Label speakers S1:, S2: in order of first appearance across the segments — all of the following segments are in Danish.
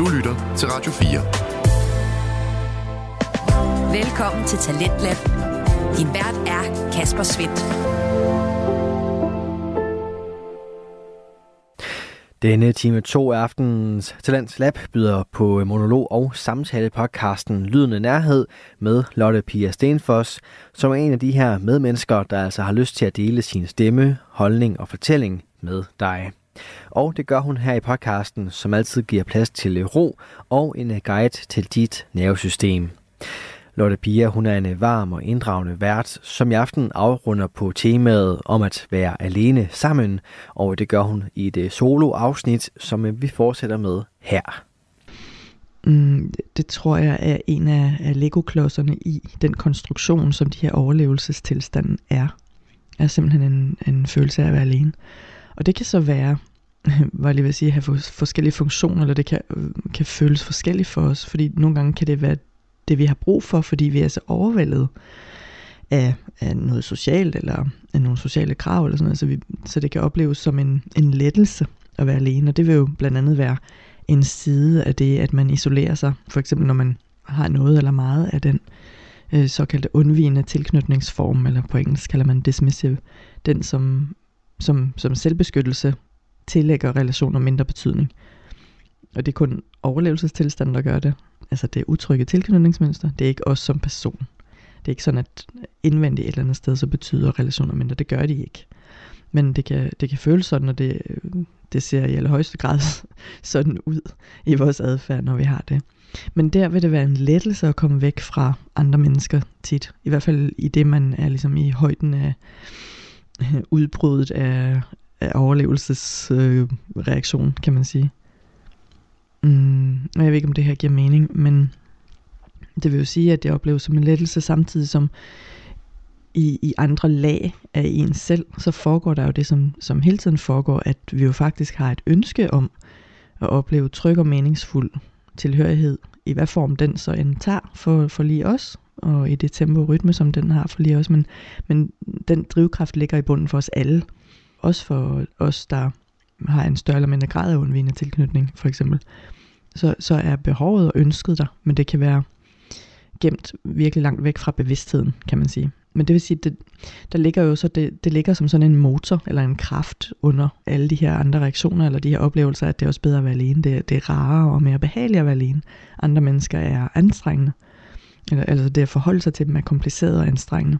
S1: Du lytter til Radio
S2: 4. Velkommen til Talentlab. Din vært er Kasper Svendt.
S3: Denne time 2 af aftenens Talents Lab byder på monolog- og samtale-podcasten Lydende Nærhed med Lotte Pia Stenfoss, som er en af de her medmennesker, der altså har lyst til at dele sin stemme, holdning og fortælling med dig. Og det gør hun her i podcasten, som altid giver plads til ro og en øh, guide til dit nervesystem. Lotte Pia, hun er en øh, varm og inddragende vært, som i aften afrunder på temaet om at være alene sammen, og det gør hun i det øh, solo-afsnit, som vi fortsætter med her.
S4: Mm, det tror jeg er en af, af Lego-klodserne i den konstruktion, som de her overlevelsestilstanden er. Er simpelthen en, en følelse af at være alene. Og det kan så være, var lige ved vil sige, have forskellige funktioner, eller det kan, kan føles forskelligt for os, fordi nogle gange kan det være det, vi har brug for, fordi vi er så overvældet af, af noget socialt, eller af nogle sociale krav, eller sådan noget, så, vi, så det kan opleves som en, en lettelse at være alene, og det vil jo blandt andet være en side af det, at man isolerer sig, for eksempel når man har noget eller meget af den øh, såkaldte undvigende tilknytningsform, eller på engelsk kalder man dismissive, den som, som, som selvbeskyttelse tillægger relationer mindre betydning. Og det er kun overlevelsestilstanden, der gør det. Altså det er utrygge tilknytningsmønster. Det er ikke os som person. Det er ikke sådan, at indvendigt et eller andet sted, så betyder relationer mindre. Det gør de ikke. Men det kan, det kan føles sådan, og det, det ser i allerhøjeste grad sådan ud i vores adfærd, når vi har det. Men der vil det være en lettelse at komme væk fra andre mennesker tit. I hvert fald i det, man er ligesom i højden af udbruddet af, af Øh, overlevelsesreaktion, øh, kan man sige. Mm, og jeg ved ikke, om det her giver mening, men det vil jo sige, at det opleves som en lettelse samtidig som i, i andre lag af en selv, så foregår der jo det, som, som hele tiden foregår, at vi jo faktisk har et ønske om at opleve tryg og meningsfuld tilhørighed, i hvad form den så end tager for, for lige os, og i det tempo og rytme, som den har for lige os. Men, men den drivkraft ligger i bunden for os alle. Også for os, der har en større eller mindre grad af undvigende tilknytning, for eksempel, så, så er behovet og ønsket der, men det kan være gemt virkelig langt væk fra bevidstheden, kan man sige. Men det vil sige, det, der ligger jo så, det, det ligger som sådan en motor eller en kraft under alle de her andre reaktioner eller de her oplevelser, at det er også bedre at være alene. Det, det er rarere og mere behageligt at være alene. Andre mennesker er anstrengende. Eller, altså det at forholde sig til dem er kompliceret og anstrengende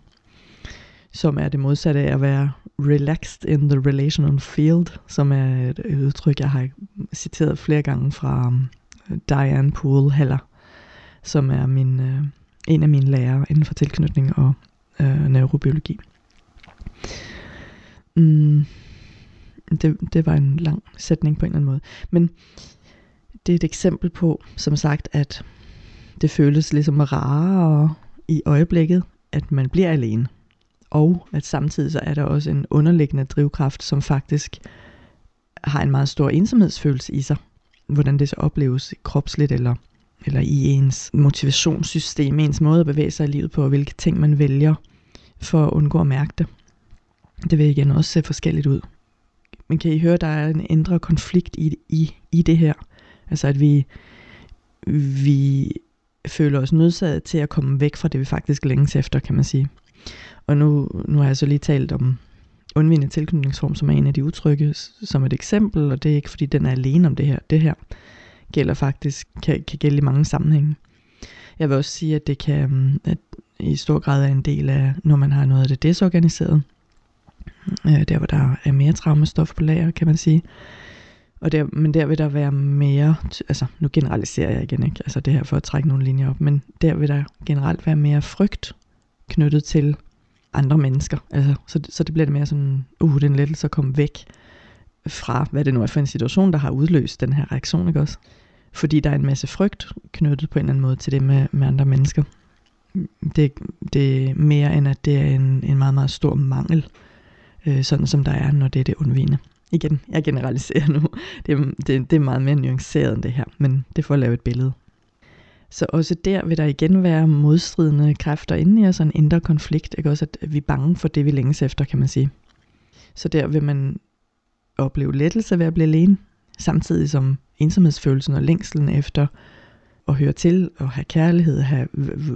S4: som er det modsatte af at være relaxed in the relational field, som er et udtryk, jeg har citeret flere gange fra um, Diane Poole Haller, som er min, uh, en af mine lærere inden for tilknytning og uh, neurobiologi. Mm, det, det var en lang sætning på en eller anden måde. Men det er et eksempel på, som sagt, at det føles ligesom rarere i øjeblikket, at man bliver alene og at samtidig så er der også en underliggende drivkraft, som faktisk har en meget stor ensomhedsfølelse i sig. Hvordan det så opleves kropsligt eller, eller i ens motivationssystem, ens måde at bevæge sig i livet på, og hvilke ting man vælger for at undgå at mærke det. Det vil igen også se forskelligt ud. Men kan I høre, der er en indre konflikt i, i, i det her? Altså at vi, vi føler os nødsaget til at komme væk fra det, vi faktisk længes efter, kan man sige. Og nu, nu har jeg så lige talt om undvigende tilknytningsform, som er en af de udtrykke, som et eksempel, og det er ikke fordi den er alene om det her. Det her gælder faktisk, kan, kan gælde i mange sammenhænge. Jeg vil også sige, at det kan mm, at i stor grad er en del af, når man har noget af det desorganiseret. Øh, der hvor der er mere traumestof på lager, kan man sige. Og der, men der vil der være mere, altså nu generaliserer jeg igen ikke, altså det her for at trække nogle linjer op, men der vil der generelt være mere frygt knyttet til andre mennesker. Altså, så, så det bliver det mere sådan, uh, den lettelse at komme væk fra, hvad det nu er for en situation, der har udløst den her reaktion, ikke også? Fordi der er en masse frygt knyttet på en eller anden måde til det med, med andre mennesker. Det, det er mere end at det er en, en meget, meget stor mangel, øh, sådan som der er, når det er det undvigende. Igen, jeg generaliserer nu. Det, det, det er meget mere nuanceret end det her, men det får at lave et billede. Så også der vil der igen være modstridende kræfter inde i os, en indre konflikt, ikke? Også, at vi er bange for det, vi længes efter, kan man sige. Så der vil man opleve lettelse ved at blive alene, samtidig som ensomhedsfølelsen og længselen efter at høre til og have kærlighed, have,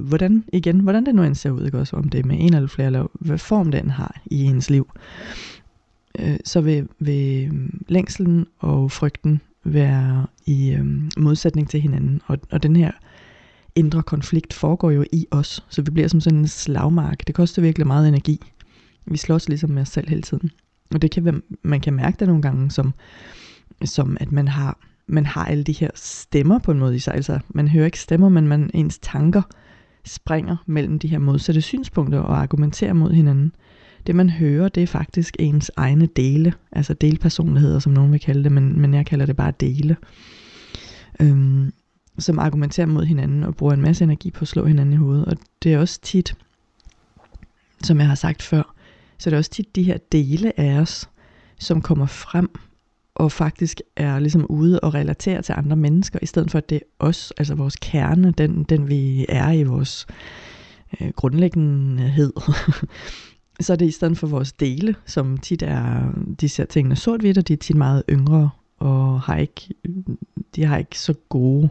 S4: hvordan, igen, hvordan det nu end ser ud, ikke? Også, om det er med en eller flere, eller hvad form den har i ens liv, øh, så vil, vil øh, længselen og frygten være i øh, modsætning til hinanden, og, og den her indre konflikt foregår jo i os, så vi bliver som sådan en slagmark. Det koster virkelig meget energi. Vi slås ligesom med os selv hele tiden. Og det kan man kan mærke det nogle gange som, som at man har, man har alle de her stemmer på en måde i sig. Altså, man hører ikke stemmer, men man, ens tanker springer mellem de her modsatte synspunkter og argumenterer mod hinanden. Det man hører, det er faktisk ens egne dele, altså delpersonligheder, som nogen vil kalde det, men, men jeg kalder det bare dele. Øhm, som argumenterer mod hinanden og bruger en masse energi på at slå hinanden i hovedet. Og det er også tit, som jeg har sagt før, så det er også tit de her dele af os, som kommer frem og faktisk er ligesom ude og relaterer til andre mennesker, i stedet for at det er os, altså vores kerne, den, den vi er i vores øh, grundlæggendehed. så er det i stedet for vores dele, som tit er, de ser tingene sort-hvidt, og de er tit meget yngre, og har ikke, de har ikke så gode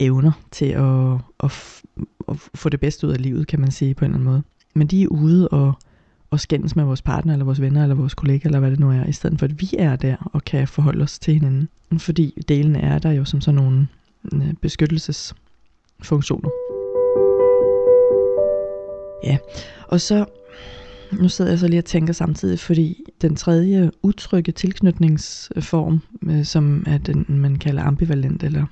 S4: evner til at, at, at få det bedste ud af livet, kan man sige på en eller anden måde. Men de er ude og, og skændes med vores partner, eller vores venner, eller vores kollegaer, eller hvad det nu er, i stedet for at vi er der og kan forholde os til hinanden. Fordi delen er der jo som sådan nogle øh, beskyttelsesfunktioner. Ja, og så, nu sidder jeg så lige og tænker samtidig, fordi den tredje utrygge tilknytningsform, øh, som er den, man kalder ambivalent, eller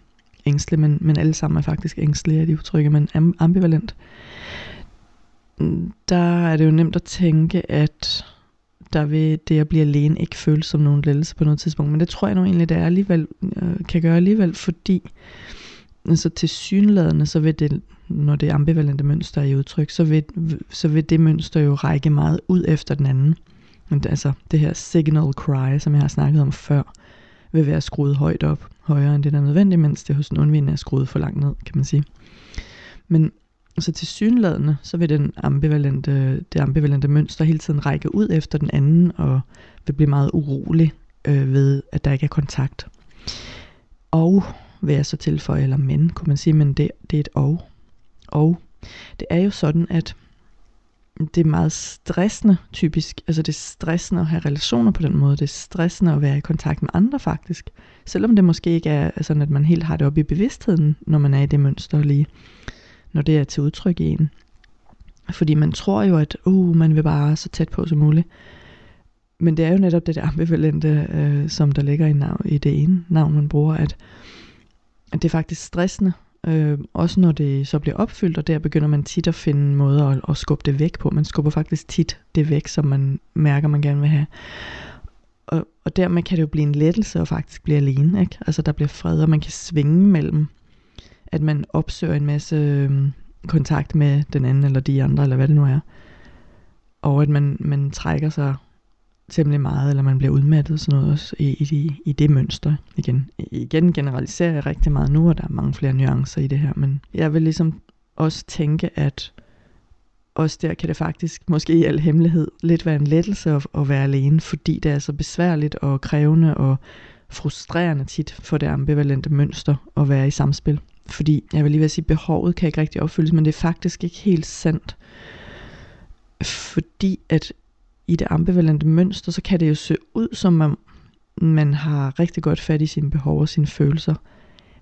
S4: ængstelig, men, men alle sammen er faktisk ængstelige af de utrygge, men ambivalent. Der er det jo nemt at tænke, at der vil det at blive alene ikke føles som nogen lettelse på noget tidspunkt. Men det tror jeg nu egentlig, det er alligevel, øh, kan gøre alligevel, fordi altså til synladende, så vil det, når det er ambivalente mønster i udtryk, så vil, så vil det mønster jo række meget ud efter den anden. Men det, altså det her signal cry, som jeg har snakket om før, vil være skruet højt op, højere end det, der er nødvendigt, mens det hos den undvigende er skruet for langt ned, kan man sige. Men så til synladende, så vil den ambivalente, det ambivalente mønster hele tiden række ud efter den anden, og vil blive meget urolig øh, ved, at der ikke er kontakt. Og vil jeg så tilføje, eller men, kunne man sige, men det, det er et og. Og det er jo sådan, at det er meget stressende typisk. Altså det er stressende at have relationer på den måde. Det er stressende at være i kontakt med andre faktisk. Selvom det måske ikke er sådan, at man helt har det op i bevidstheden, når man er i det mønster lige. Når det er til udtryk i en. Fordi man tror jo, at uh, man vil bare så tæt på som muligt. Men det er jo netop det der ambivalente, øh, som der ligger i, navn, i det ene navn, man bruger, at, at det er faktisk stressende Øh, også når det så bliver opfyldt, og der begynder man tit at finde måder at, at skubbe det væk på. Man skubber faktisk tit det væk, som man mærker, man gerne vil have. Og, og dermed kan det jo blive en lettelse at faktisk blive alene. Ikke? Altså der bliver fred, og man kan svinge mellem, at man opsøger en masse øh, kontakt med den anden, eller de andre, eller hvad det nu er. Og at man, man trækker sig temmelig meget, eller man bliver udmattet sådan noget også i, i, i det mønster. Igen, igen generaliserer jeg rigtig meget nu, og der er mange flere nuancer i det her, men jeg vil ligesom også tænke, at også der kan det faktisk, måske i al hemmelighed, lidt være en lettelse at, at være alene, fordi det er så besværligt og krævende og frustrerende tit for det ambivalente mønster at være i samspil. Fordi, jeg vil lige vil sige, behovet kan ikke rigtig opfyldes, men det er faktisk ikke helt sandt. Fordi at i det ambivalente mønster, så kan det jo se ud som om man har rigtig godt fat i sine behov og sine følelser.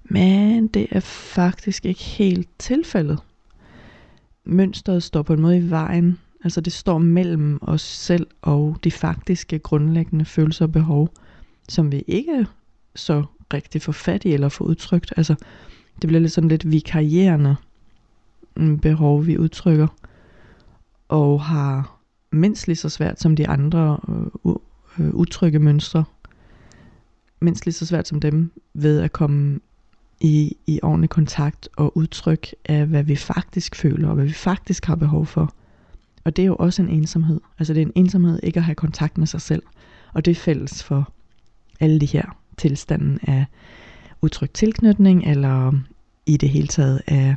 S4: Men det er faktisk ikke helt tilfældet. Mønstret står på en måde i vejen. Altså det står mellem os selv og de faktiske grundlæggende følelser og behov, som vi ikke så rigtig får fat i eller får udtrykt. Altså det bliver lidt sådan lidt vikarierende mm, behov, vi udtrykker. Og har mindst lige så svært som de andre øh, øh, utrygge mønstre. Mindst lige så svært som dem ved at komme i, i ordentlig kontakt og udtryk af, hvad vi faktisk føler og hvad vi faktisk har behov for. Og det er jo også en ensomhed. Altså det er en ensomhed ikke at have kontakt med sig selv. Og det er fælles for alle de her tilstanden af utryg tilknytning, eller i det hele taget af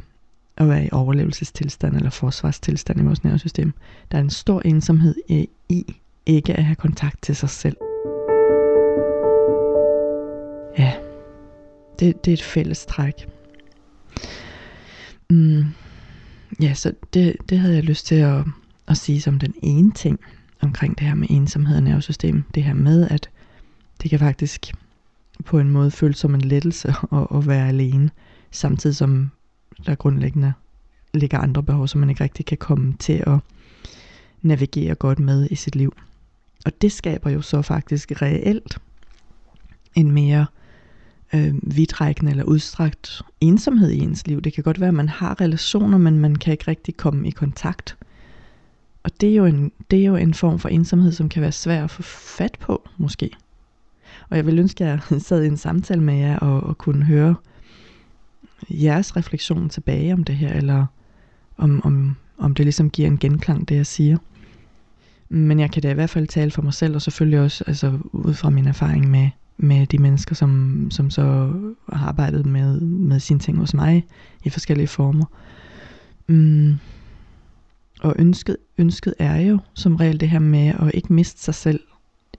S4: at være i overlevelsestilstand eller forsvarstilstand i vores nervesystem. Der er en stor ensomhed i ikke at have kontakt til sig selv. Ja, det, det er et fælles træk. Mm, ja, så det, det havde jeg lyst til at, at sige som den ene ting omkring det her med ensomhed og nervesystem. Det her med, at det kan faktisk på en måde føles som en lettelse at, at være alene, samtidig som der grundlæggende ligger andre behov, som man ikke rigtig kan komme til at navigere godt med i sit liv. Og det skaber jo så faktisk reelt en mere øh, vidtrækkende eller udstrakt ensomhed i ens liv. Det kan godt være, at man har relationer, men man kan ikke rigtig komme i kontakt. Og det er jo en, det er jo en form for ensomhed, som kan være svær at få fat på, måske. Og jeg vil ønske, at jeg sad i en samtale med jer og, og kunne høre jeres refleksion tilbage om det her, eller om, om, om det ligesom giver en genklang, det jeg siger. Men jeg kan da i hvert fald tale for mig selv, og selvfølgelig også altså, ud fra min erfaring med, med de mennesker, som, som så har arbejdet med, med sine ting hos mig i forskellige former. Mm. Og ønsket, ønsket er jo som regel det her med at ikke miste sig selv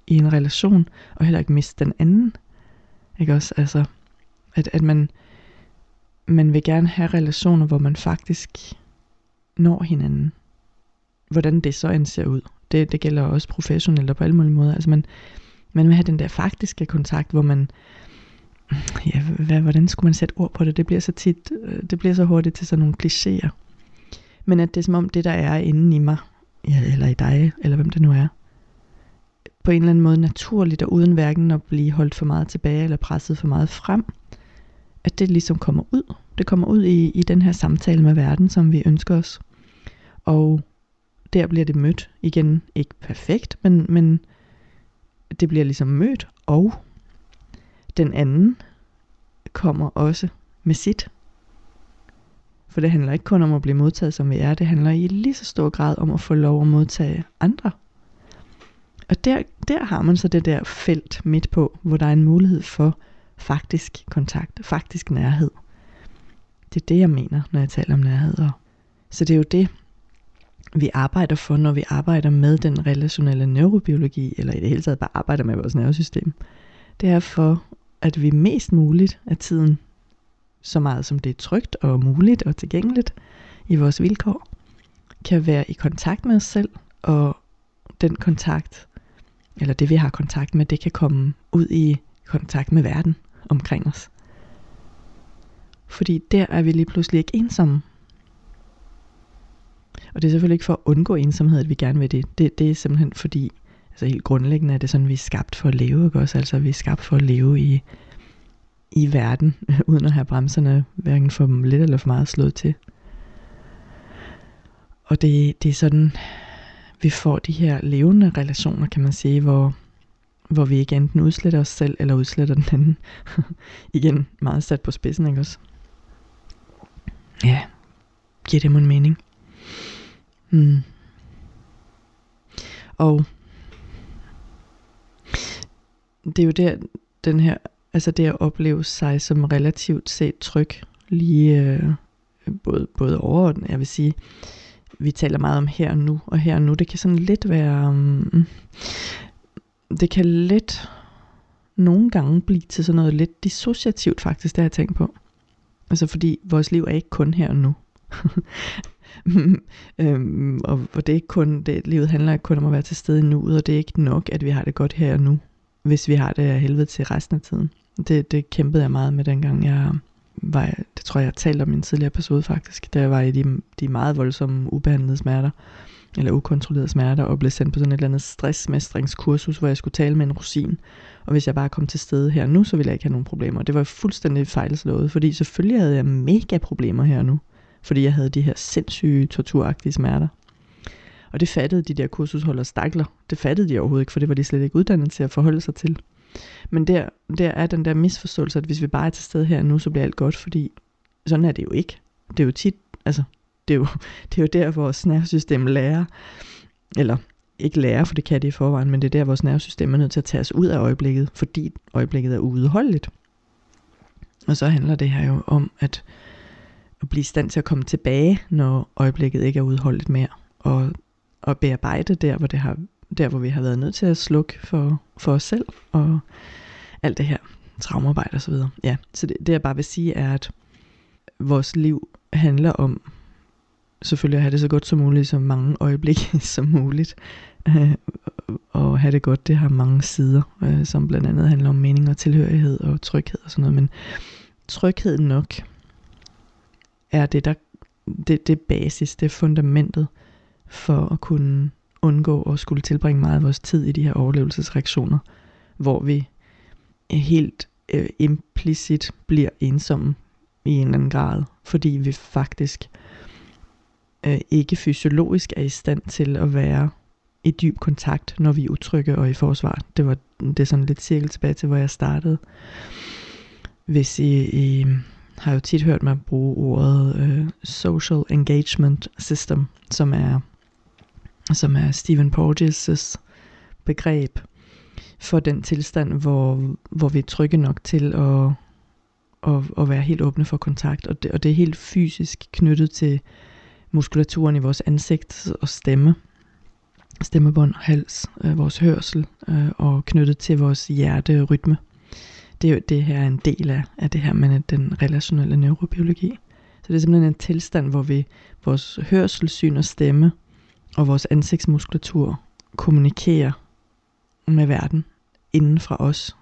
S4: i en relation, og heller ikke miste den anden. Ikke også? Altså, at, at man, man vil gerne have relationer, hvor man faktisk når hinanden. Hvordan det så end ser ud. Det, det gælder også professionelt og på alle mulige måder. Altså man, man vil have den der faktiske kontakt, hvor man, ja, hvad, hvordan skulle man sætte ord på det? Det bliver så tit, øh, det bliver så hurtigt til sådan nogle klichéer. Men at det er som om det, der er inde i mig, ja, eller i dig, eller hvem det nu er, på en eller anden måde naturligt og uden hverken at blive holdt for meget tilbage eller presset for meget frem, at det ligesom kommer ud. Det kommer ud i, i den her samtale med verden, som vi ønsker os. Og der bliver det mødt igen, ikke perfekt, men, men det bliver ligesom mødt, og den anden kommer også med sit. For det handler ikke kun om at blive modtaget, som vi er, det handler i lige så stor grad om at få lov at modtage andre. Og der, der har man så det der felt midt på, hvor der er en mulighed for faktisk kontakt, faktisk nærhed. Det er det, jeg mener, når jeg taler om nærhed. Så det er jo det, vi arbejder for, når vi arbejder med den relationelle neurobiologi, eller i det hele taget bare arbejder med vores nervesystem. Det er for, at vi mest muligt af tiden, så meget som det er trygt og muligt og tilgængeligt i vores vilkår, kan være i kontakt med os selv, og den kontakt, eller det vi har kontakt med, det kan komme ud i kontakt med verden omkring os. Fordi der er vi lige pludselig ikke ensomme. Og det er selvfølgelig ikke for at undgå ensomhed, at vi gerne vil det. Det, det er simpelthen fordi, altså helt grundlæggende er det sådan, vi er skabt for at leve, ikke også? Altså vi er skabt for at leve i, i verden, uden at have bremserne hverken for lidt eller for meget slået til. Og det, det er sådan, vi får de her levende relationer, kan man sige, hvor, hvor vi ikke enten udsletter os selv, eller udsletter den anden. Igen, meget sat på spidsen, ikke også? Ja, giver det mig en mening? Mm. Og det er jo der, den her, altså det at opleve sig som relativt set tryg, lige øh, både, både overordnet, jeg vil sige, vi taler meget om her og nu, og her og nu, det kan sådan lidt være, um, det kan let nogle gange blive til sådan noget lidt dissociativt faktisk, det har jeg tænkt på. Altså fordi vores liv er ikke kun her og nu. øhm, og, og det er ikke kun, det, livet handler ikke kun om at være til stede nu, og det er ikke nok, at vi har det godt her og nu, hvis vi har det af helvede til resten af tiden. Det, det kæmpede jeg meget med dengang jeg var, det tror jeg, jeg talte om i en tidligere episode faktisk, da jeg var i de, de meget voldsomme ubehandlede smerter, eller ukontrollerede smerter, og blev sendt på sådan et eller andet stressmestringskursus, hvor jeg skulle tale med en rosin. Og hvis jeg bare kom til stede her nu, så ville jeg ikke have nogen problemer. Det var fuldstændig fejlslået, fordi selvfølgelig havde jeg mega problemer her nu fordi jeg havde de her sindssyge torturagtige smerter. Og det fattede de der kursusholder stakler. Det fattede de overhovedet ikke, for det var de slet ikke uddannet til at forholde sig til. Men der, der er den der misforståelse, at hvis vi bare er til stede her nu, så bliver alt godt, fordi sådan er det jo ikke. Det er jo tit, altså, det er jo, det er jo der, vores nervesystem lærer, eller ikke lærer, for det kan det i forvejen, men det er der, vores nervesystem er nødt til at tage os ud af øjeblikket, fordi øjeblikket er uudholdeligt. Og så handler det her jo om, at at blive i stand til at komme tilbage, når øjeblikket ikke er udholdt mere, og, og bearbejde der, hvor, det har, der, hvor vi har været nødt til at slukke for, for os selv, og alt det her. traumearbejde osv. Ja, så det, det jeg bare vil sige er, at vores liv handler om selvfølgelig at have det så godt som muligt, så mange øjeblikke som muligt. Øh, og have det godt, det har mange sider, øh, som blandt andet handler om mening og tilhørighed og tryghed og sådan noget. Men tryghed nok er det, der det, det basis, det er fundamentet for at kunne undgå at skulle tilbringe meget af vores tid i de her overlevelsesreaktioner, hvor vi helt øh, implicit bliver ensomme i en eller anden grad, fordi vi faktisk øh, ikke fysiologisk er i stand til at være i dyb kontakt, når vi er utrygge og i forsvar. Det var det er sådan lidt cirkel tilbage til, hvor jeg startede. Hvis I, I har jo tit hørt mig bruge ordet øh, social engagement system, som er som er Stephen Porges' begreb for den tilstand, hvor, hvor vi er trygge nok til at, at, at være helt åbne for kontakt. Og det, og det er helt fysisk knyttet til muskulaturen i vores ansigt og stemme, stemmebånd og hals, øh, vores hørsel øh, og knyttet til vores hjerterytme. Det, det her er en del af, af det her med den relationelle neurobiologi. Så det er simpelthen en tilstand, hvor vi vores hørsel, syn og stemme og vores ansigtsmuskulatur kommunikerer med verden inden fra os.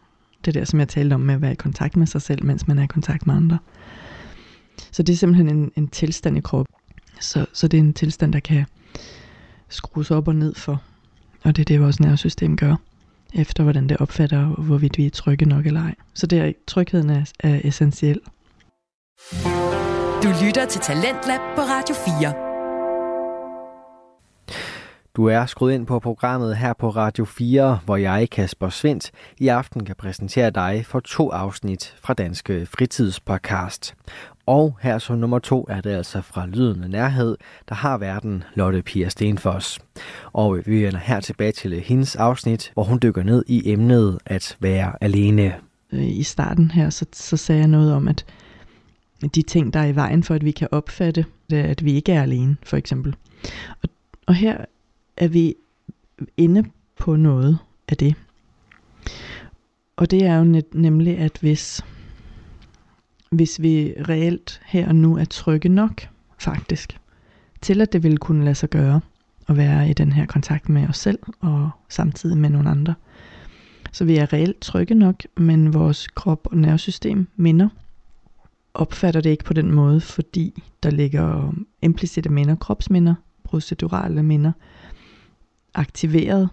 S4: Det der, som jeg talte om med at være i kontakt med sig selv, mens man er i kontakt med andre. Så det er simpelthen en, en tilstand i kroppen. Så, så det er en tilstand, der kan skrues op og ned for. Og det er det, vores nervesystem gør, efter hvordan det opfatter, hvorvidt vi er trygge nok eller ej. Så det er, trygheden er, er essentiel.
S2: Du lytter til Talentlab på Radio 4.
S3: Du er skruet ind på programmet her på Radio 4, hvor jeg, Kasper Svendt, i aften kan præsentere dig for to afsnit fra Danske Fritidspodcast. Og her så nummer to er det altså fra Lyden af Nærhed, der har verden Lotte Pia Stenfoss. Og øh, vi vender her tilbage til øh, hendes afsnit, hvor hun dykker ned i emnet at være alene.
S4: Øh, I starten her, så, så sagde jeg noget om, at de ting, der er i vejen for, at vi kan opfatte, det er, at vi ikke er alene, for eksempel. Og, og her er vi inde på noget af det. Og det er jo net, nemlig, at hvis, hvis vi reelt her og nu er trygge nok, faktisk, til at det vil kunne lade sig gøre at være i den her kontakt med os selv og samtidig med nogle andre. Så vi er reelt trygge nok, men vores krop og nervesystem minder opfatter det ikke på den måde, fordi der ligger implicite minder, kropsminder, procedurale minder, aktiveret,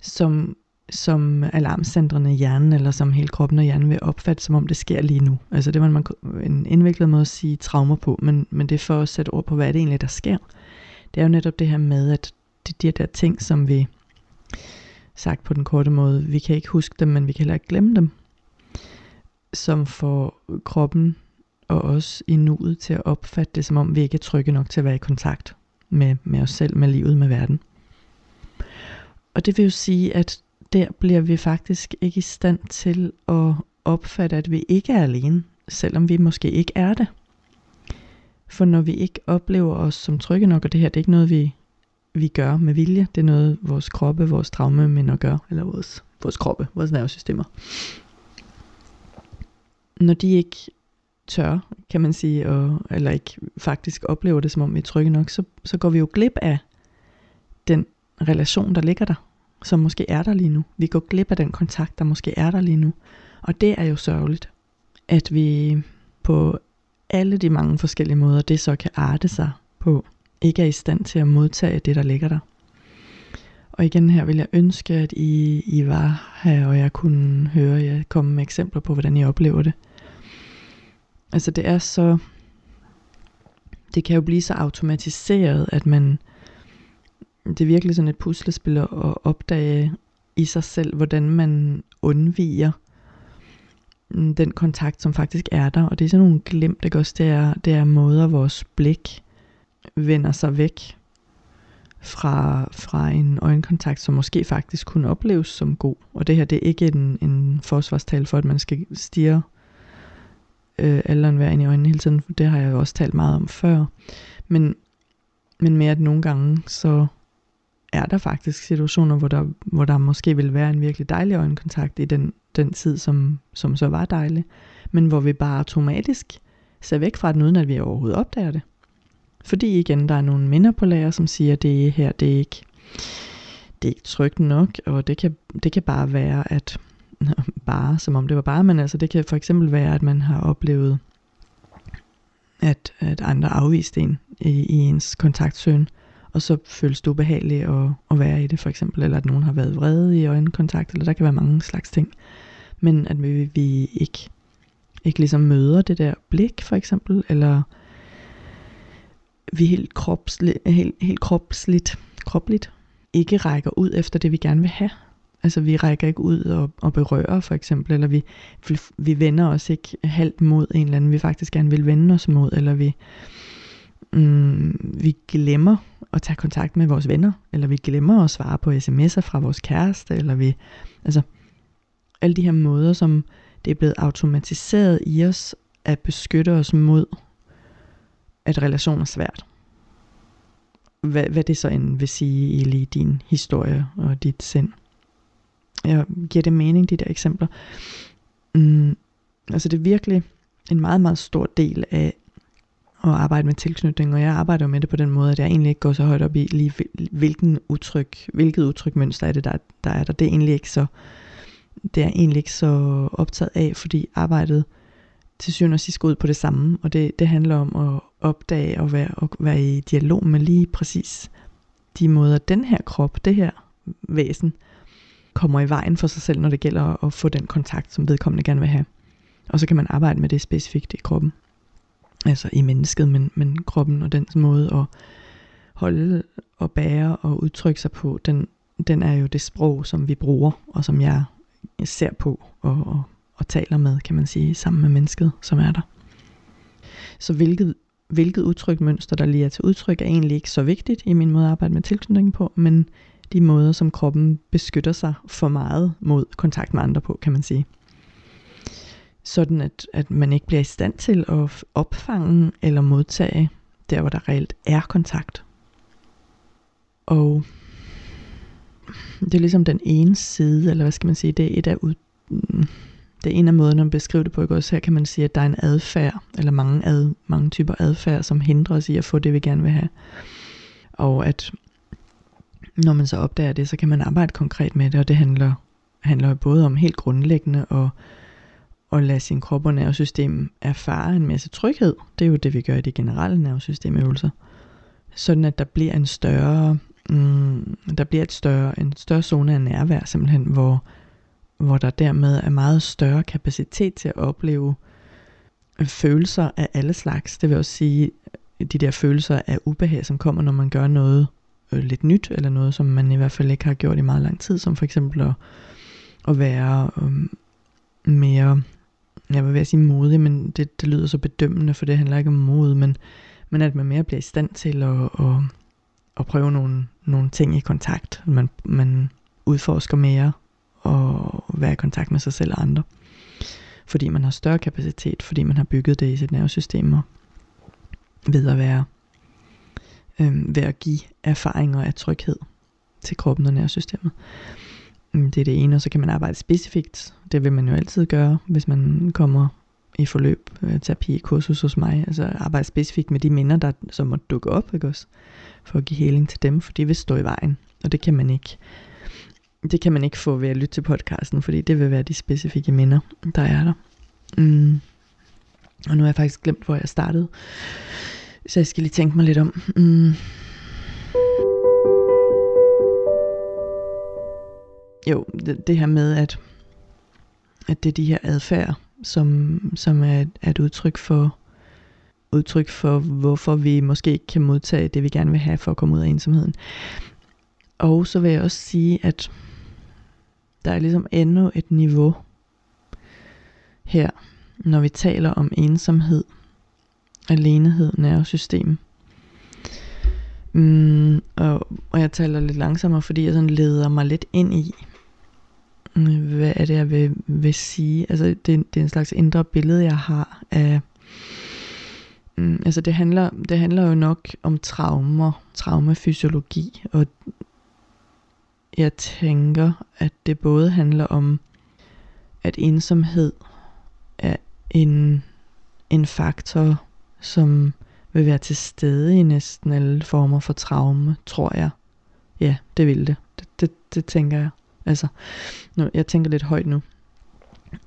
S4: som, som alarmcentrene i hjernen, eller som hele kroppen og hjernen vil opfatte, som om det sker lige nu. Altså det var man, en indviklet måde at sige traumer på, men, men det er for at sætte ord på, hvad er det egentlig, der sker. Det er jo netop det her med, at det de der ting, som vi sagt på den korte måde, vi kan ikke huske dem, men vi kan heller ikke glemme dem, som får kroppen og os i nuet til at opfatte det, som om vi ikke er trygge nok til at være i kontakt med, med os selv, med livet, med verden. Og det vil jo sige, at der bliver vi faktisk ikke i stand til at opfatte, at vi ikke er alene, selvom vi måske ikke er det. For når vi ikke oplever os som trygge nok, og det her det er ikke noget, vi, vi gør med vilje, det er noget, vores kroppe, vores traumeminder gør, eller vores, vores kroppe, vores nervesystemer. Når de ikke tør, kan man sige, og, eller ikke faktisk oplever det, som om vi er trygge nok, så, så går vi jo glip af den relation, der ligger der, som måske er der lige nu. Vi går glip af den kontakt, der måske er der lige nu. Og det er jo sørgeligt, at vi på alle de mange forskellige måder, det så kan arte sig på, ikke er i stand til at modtage det, der ligger der. Og igen her vil jeg ønske, at I, I var her, og jeg kunne høre jer komme med eksempler på, hvordan I oplever det. Altså det er så, det kan jo blive så automatiseret, at man det er virkelig sådan et puslespil at opdage i sig selv, hvordan man undviger mm, den kontakt, som faktisk er der. Og det er sådan nogle glemt, ikke også? Det er, det er måder, vores blik vender sig væk fra, fra en øjenkontakt, som måske faktisk kunne opleves som god. Og det her, det er ikke en, en forsvarstal for, at man skal stige øh, alderen hver ind i øjnene hele tiden. for Det har jeg jo også talt meget om før. Men, men mere, at nogle gange, så er der faktisk situationer, hvor der, hvor der måske vil være en virkelig dejlig øjenkontakt i den, den tid, som, som så var dejlig, men hvor vi bare automatisk ser væk fra den, uden at vi overhovedet opdager det. Fordi igen, der er nogle minder på lager, som siger, at det her, det er ikke, det er ikke trygt nok, og det kan, det kan bare være, at bare, som om det var bare, men altså det kan for eksempel være, at man har oplevet, at, at andre afviste en i, i ens kontaktsøgen, og så føles det ubehageligt at, at være i det for eksempel, eller at nogen har været vrede i øjenkontakt, eller der kan være mange slags ting. Men at vi, vi ikke, ikke ligesom møder det der blik for eksempel, eller vi helt, kropsligt, helt, helt kropsligt, kropligt ikke rækker ud efter det, vi gerne vil have. Altså vi rækker ikke ud og, og berører for eksempel, eller vi, vi vender os ikke halvt mod en eller anden, vi faktisk gerne vil vende os mod, eller vi, mm, vi glemmer at tage kontakt med vores venner, eller vi glemmer at svare på sms'er fra vores kæreste, eller vi, altså alle de her måder, som det er blevet automatiseret i os, at beskytte os mod, at relationer er svært. Hvad, hvad det så end vil sige i lige din historie og dit sind. Jeg giver det mening, de der eksempler. Mm, altså det er virkelig en meget, meget stor del af at arbejde med tilknytning, og jeg arbejder med det på den måde, at jeg egentlig ikke går så højt op i, lige hvilken udtryk, hvilket udtrykmønster er det, der, der er der. Det er egentlig ikke så, det er egentlig ikke så optaget af, fordi arbejdet til syvende og sidst går ud på det samme, og det, det handler om at opdage og være, og være i dialog med lige præcis de måder, den her krop, det her væsen, kommer i vejen for sig selv, når det gælder at få den kontakt, som vedkommende gerne vil have. Og så kan man arbejde med det specifikt i kroppen. Altså i mennesket, men, men kroppen og dens måde at holde og bære og udtrykke sig på, den, den er jo det sprog, som vi bruger, og som jeg ser på og, og, og taler med, kan man sige, sammen med mennesket, som er der. Så hvilket, hvilket udtrykmønster, der lige er til udtryk, er egentlig ikke så vigtigt i min måde at arbejde med tilknytning på, men de måder, som kroppen beskytter sig for meget mod kontakt med andre på, kan man sige. Sådan at, at man ikke bliver i stand til at opfange eller modtage der, hvor der reelt er kontakt. Og det er ligesom den ene side, eller hvad skal man sige, det er et af ud, mm, det er en af måderne at beskrive det på. Ikke? Også her kan man sige, at der er en adfærd, eller mange, ad, mange typer adfærd, som hindrer os i at få det, vi gerne vil have. Og at når man så opdager det, så kan man arbejde konkret med det, og det handler, handler både om helt grundlæggende og at lade sin krop og nervesystem erfare en masse tryghed. Det er jo det, vi gør i de generelle nervesystemøvelser. Sådan at der bliver en større, mm, der bliver et større, en større zone af nærvær, simpelthen, hvor, hvor der dermed er meget større kapacitet til at opleve følelser af alle slags. Det vil også sige, de der følelser af ubehag, som kommer, når man gør noget øh, lidt nyt, eller noget, som man i hvert fald ikke har gjort i meget lang tid, som for eksempel at, at være øh, mere, jeg vil sige modig, men det, det lyder så bedømmende, for det handler ikke om mod, men, men at man mere bliver i stand til at, at, at prøve nogle, nogle ting i kontakt. Man, man udforsker mere og være i kontakt med sig selv og andre. Fordi man har større kapacitet, fordi man har bygget det i sit nervesystem og ved at være øh, ved at give erfaringer af tryghed til kroppen og nervesystemet. Mm, det er det ene, og så kan man arbejde specifikt. Det vil man jo altid gøre, hvis man kommer i forløb, øh, terapi, kursus hos mig. Altså arbejde specifikt med de minder, der som må dukke op, ikke også? For at give heling til dem, for de vil stå i vejen. Og det kan man ikke det kan man ikke få ved at lytte til podcasten, fordi det vil være de specifikke minder, der er der. Mm. Og nu har jeg faktisk glemt, hvor jeg startede. Så jeg skal lige tænke mig lidt om. Mm. Jo, det, det her med, at, at det er de her adfærd, som, som er, er et udtryk for, udtryk for, hvorfor vi måske ikke kan modtage det, vi gerne vil have for at komme ud af ensomheden. Og så vil jeg også sige, at der er ligesom endnu et niveau her, når vi taler om ensomhed – alenehed, nervesystem. Mm, og, og jeg taler lidt langsommere, fordi jeg sådan leder mig lidt ind i, hvad er det, jeg vil, vil sige. Altså, det, det er en slags indre billede, jeg har af... Mm, altså, det handler, det handler jo nok om traumer, traumafysiologi, og jeg tænker, at det både handler om, at ensomhed er en, en faktor, som vil være til stede i næsten alle former for traume, tror jeg. Ja, det vil det. Det, det, det tænker jeg. Altså, nu, jeg tænker lidt højt nu.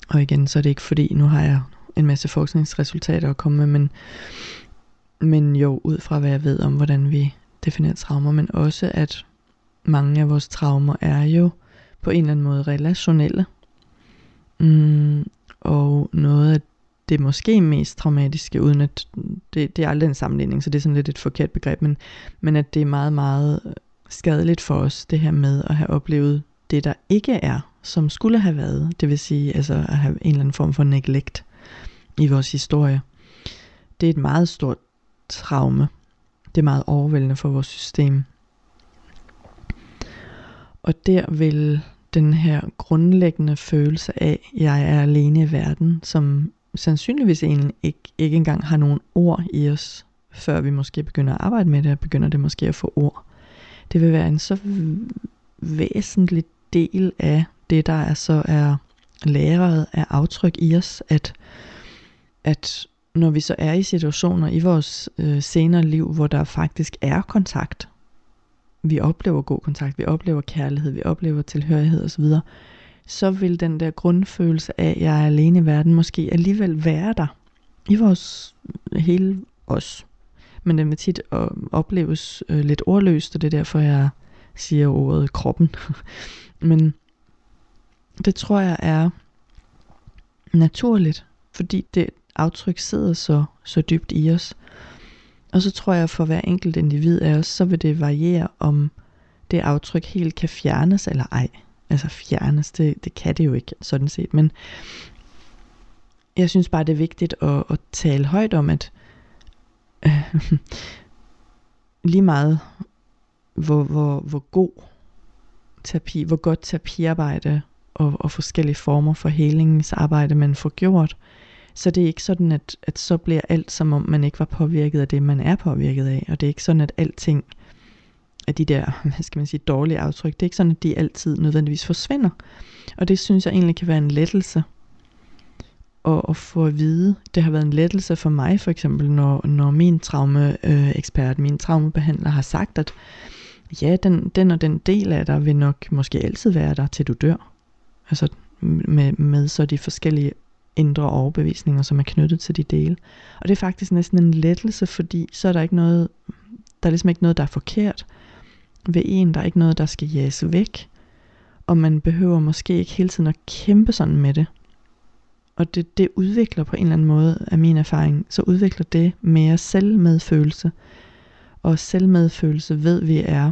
S4: Og igen, så er det ikke fordi, nu har jeg en masse forskningsresultater at komme med, men, men jo, ud fra hvad jeg ved om, hvordan vi definerer traumer, men også at mange af vores traumer er jo på en eller anden måde relationelle. Mm, og noget af det måske mest traumatiske, uden at det, det er aldrig en sammenligning, så det er sådan lidt et forkert begreb, men, men at det er meget, meget skadeligt for os, det her med at have oplevet det, der ikke er, som skulle have været. Det vil sige, altså at have en eller anden form for neglect i vores historie. Det er et meget stort traume. Det er meget overvældende for vores system. Og der vil den her grundlæggende følelse af, at jeg er alene i verden, som sandsynligvis egentlig ikke, ikke engang har nogen ord i os, før vi måske begynder at arbejde med det, og begynder det måske at få ord. Det vil være en så væsentlig del af det, der er så er læret af aftryk i os, at, at når vi så er i situationer i vores øh, senere liv, hvor der faktisk er kontakt, vi oplever god kontakt, vi oplever kærlighed, vi oplever tilhørighed osv., så vil den der grundfølelse af, at jeg er alene i verden, måske alligevel være der i vores hele os. Men den vil tit øh, opleves øh, lidt ordløst, og det er derfor, jeg siger ordet kroppen. Men det tror jeg er naturligt, fordi det aftryk sidder så, så dybt i os. Og så tror jeg, for hver enkelt individ af os, så vil det variere, om det aftryk helt kan fjernes eller ej. Altså fjernes, det, det kan det jo ikke sådan set. Men jeg synes bare, det er vigtigt at, at tale højt om, at øh, lige meget hvor, hvor, hvor god terapi, hvor godt terapiarbejde og, og forskellige former for helingsarbejde man får gjort, så det er ikke sådan, at, at så bliver alt som om man ikke var påvirket af det, man er påvirket af. Og det er ikke sådan, at alting af de der, hvad skal man sige, dårlige aftryk, det er ikke sådan, at de altid nødvendigvis forsvinder. Og det synes jeg egentlig kan være en lettelse Og at få at vide. Det har været en lettelse for mig for eksempel, når, når min traumeekspert, min traumebehandler har sagt, at ja, den, den og den del af dig vil nok måske altid være der, til du dør. Altså med, med så de forskellige indre overbevisninger, som er knyttet til de dele. Og det er faktisk næsten en lettelse, fordi så er der ikke noget, der er ligesom ikke noget, der er forkert ved en. Der er ikke noget, der skal jages væk. Og man behøver måske ikke hele tiden at kæmpe sådan med det. Og det, det udvikler på en eller anden måde, af min erfaring, så udvikler det mere selvmedfølelse. Og selvmedfølelse ved vi er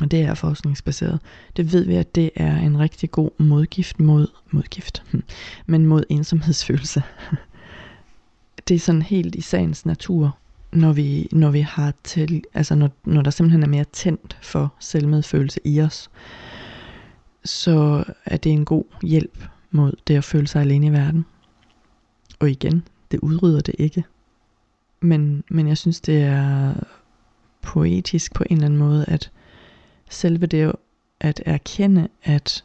S4: og det er forskningsbaseret, det ved vi, at det er en rigtig god modgift mod, modgift, hm, men mod ensomhedsfølelse. det er sådan helt i sagens natur, når vi, når vi har til, altså når, når der simpelthen er mere tændt for selvmedfølelse i os, så er det en god hjælp mod det at føle sig alene i verden. Og igen, det udrydder det ikke. Men, men jeg synes, det er poetisk på en eller anden måde, at selve det at erkende, at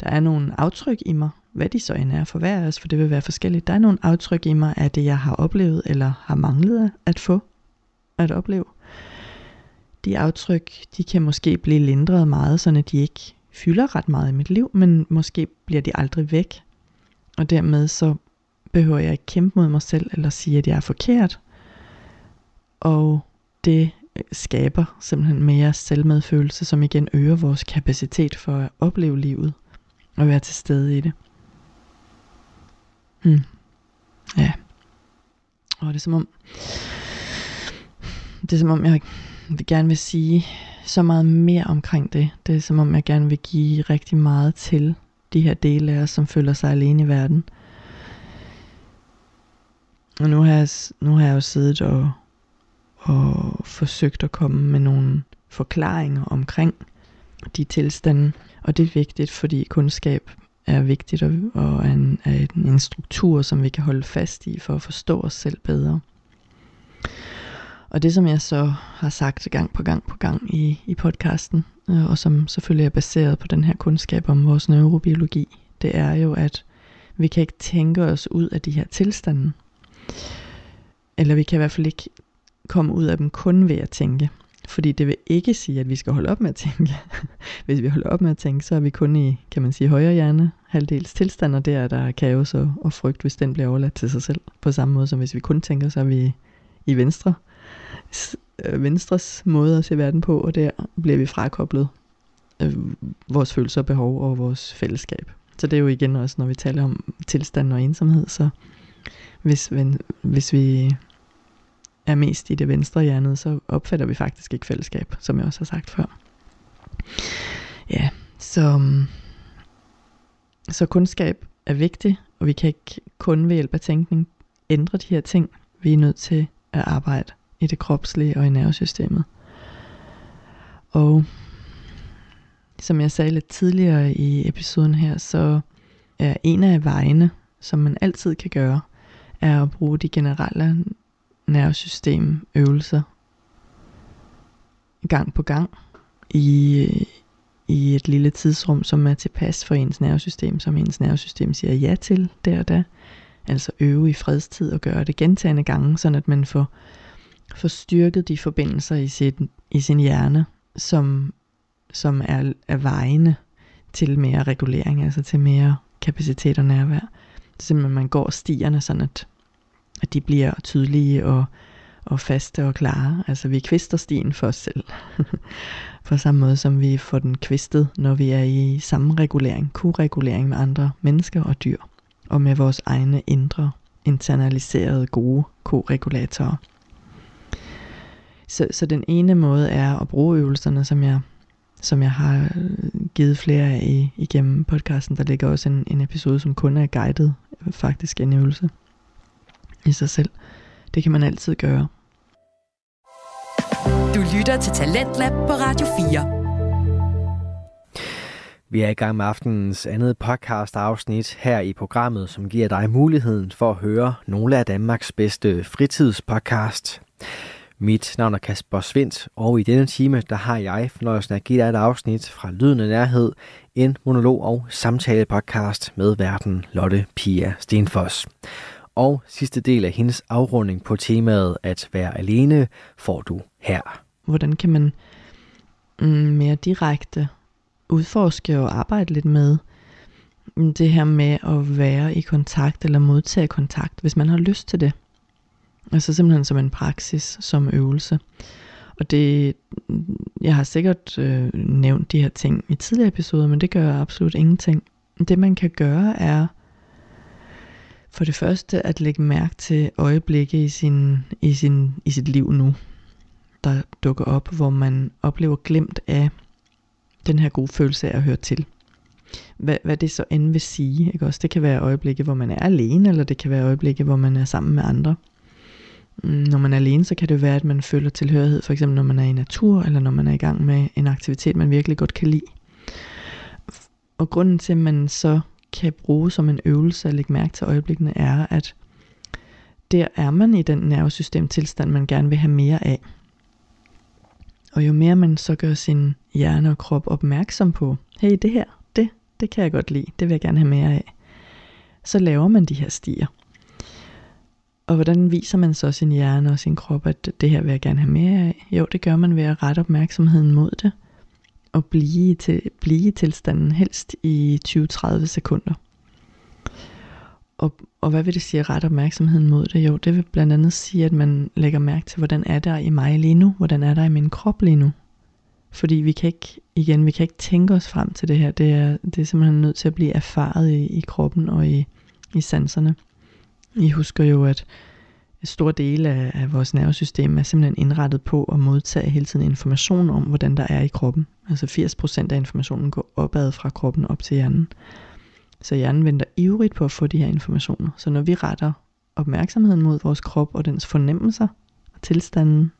S4: der er nogle aftryk i mig, hvad de så end er for hver af os, for det vil være forskelligt. Der er nogle aftryk i mig af det, jeg har oplevet eller har manglet at få at opleve. De aftryk, de kan måske blive lindret meget, så de ikke fylder ret meget i mit liv, men måske bliver de aldrig væk. Og dermed så behøver jeg ikke kæmpe mod mig selv, eller sige, at jeg er forkert. Og det skaber simpelthen mere selvmedfølelse, som igen øger vores kapacitet for at opleve livet og være til stede i det. Hmm. Ja. Og det er som om, det er som om jeg vil gerne vil sige så meget mere omkring det. Det er som om jeg gerne vil give rigtig meget til de her dele af os, som føler sig alene i verden. Og nu har jeg, nu har jeg jo siddet og og forsøgt at komme med nogle forklaringer omkring de tilstande. Og det er vigtigt, fordi kundskab er vigtigt og, er, en, er en, en struktur, som vi kan holde fast i for at forstå os selv bedre. Og det som jeg så har sagt gang på gang på gang i, i podcasten, øh, og som selvfølgelig er baseret på den her kundskab om vores neurobiologi, det er jo, at vi kan ikke tænke os ud af de her tilstande. Eller vi kan i hvert fald ikke komme ud af dem kun ved at tænke. Fordi det vil ikke sige, at vi skal holde op med at tænke. Hvis vi holder op med at tænke, så er vi kun i, kan man sige, højre hjerne, halvdels tilstand, og der er der kaos og, og frygt, hvis den bliver overladt til sig selv. På samme måde som hvis vi kun tænker, så er vi i venstre. Øh, venstres måde at se verden på, og der bliver vi frakoblet øh, vores følelser og behov og vores fællesskab. Så det er jo igen også, når vi taler om tilstand og ensomhed, så hvis, hvis vi er mest i det venstre hjerne, så opfatter vi faktisk ikke fællesskab, som jeg også har sagt før. Ja, så, så kundskab er vigtigt, og vi kan ikke kun ved hjælp af tænkning ændre de her ting. Vi er nødt til at arbejde i det kropslige og i nervesystemet. Og som jeg sagde lidt tidligere i episoden her, så er en af vejene, som man altid kan gøre, er at bruge de generelle nervesystem øvelser gang på gang i, øh, i et lille tidsrum, som er tilpas for ens nervesystem, som ens nervesystem siger ja til der og da. Altså øve i fredstid og gøre det gentagende gange, sådan at man får, får styrket de forbindelser i sin, i sin hjerne, som, som er, er vejende til mere regulering, altså til mere kapacitet og nærvær. Simpelthen man går stierne, sådan at at de bliver tydelige og, og faste og klare. Altså vi kvister stien for os selv. på samme måde som vi får den kvistet, når vi er i samme regulering, koregulering med andre mennesker og dyr. Og med vores egne indre, internaliserede gode koregulatorer. Så, så den ene måde er at bruge øvelserne, som jeg, som jeg har øh, givet flere af i, igennem podcasten. Der ligger også en, en episode, som kun er guidet, øh, faktisk en øvelse i sig selv. Det kan man altid gøre.
S2: Du lytter til Talentlab på Radio 4.
S3: Vi er i gang med aftenens andet podcast afsnit her i programmet, som giver dig muligheden for at høre nogle af Danmarks bedste fritidspodcast. Mit navn er Kasper Svendt, og i denne time der har jeg fornøjelsen at give dig et afsnit fra Lyden af Nærhed, en monolog- og samtale-podcast med verden Lotte Pia Stenfoss og sidste del af hendes afrunding på temaet at være alene får du her.
S4: Hvordan kan man mm, mere direkte udforske og arbejde lidt med mm, det her med at være i kontakt eller modtage kontakt, hvis man har lyst til det. Altså simpelthen som en praksis, som øvelse. Og det, mm, jeg har sikkert øh, nævnt de her ting i tidligere episoder, men det gør absolut ingenting. Det man kan gøre er for det første at lægge mærke til øjeblikke i, sin, i, sin, i sit liv nu, der dukker op, hvor man oplever glemt af den her gode følelse af at høre til. Hvad, hvad det så end vil sige. Ikke? Også det kan være øjeblikke, hvor man er alene, eller det kan være øjeblikke, hvor man er sammen med andre. Mm, når man er alene, så kan det være, at man føler tilhørighed, for eksempel når man er i natur, eller når man er i gang med en aktivitet, man virkelig godt kan lide. Og grunden til, at man så kan bruge som en øvelse at lægge mærke til øjeblikkene, er, at der er man i den nervesystemtilstand, man gerne vil have mere af. Og jo mere man så gør sin hjerne og krop opmærksom på, hey, det her, det, det kan jeg godt lide, det vil jeg gerne have mere af, så laver man de her stier. Og hvordan viser man så sin hjerne og sin krop, at det her vil jeg gerne have mere af? Jo, det gør man ved at rette opmærksomheden mod det at blive, til, blive i tilstanden helst i 20-30 sekunder. Og, og hvad vil det sige at rette opmærksomheden mod det? Jo, det vil blandt andet sige, at man lægger mærke til, hvordan er der i mig lige nu? Hvordan er der i min krop lige nu? Fordi vi kan ikke, igen, vi kan ikke tænke os frem til det her. Det er, det er simpelthen nødt til at blive erfaret i, i kroppen og i, i sanserne. I husker jo, at en stor del af, af vores nervesystem er simpelthen indrettet på at modtage hele tiden information om, hvordan der er i kroppen. Altså 80% af informationen går opad fra kroppen op til hjernen. Så hjernen venter ivrigt på at få de her informationer. Så når vi retter opmærksomheden mod vores krop og dens fornemmelser og tilstanden,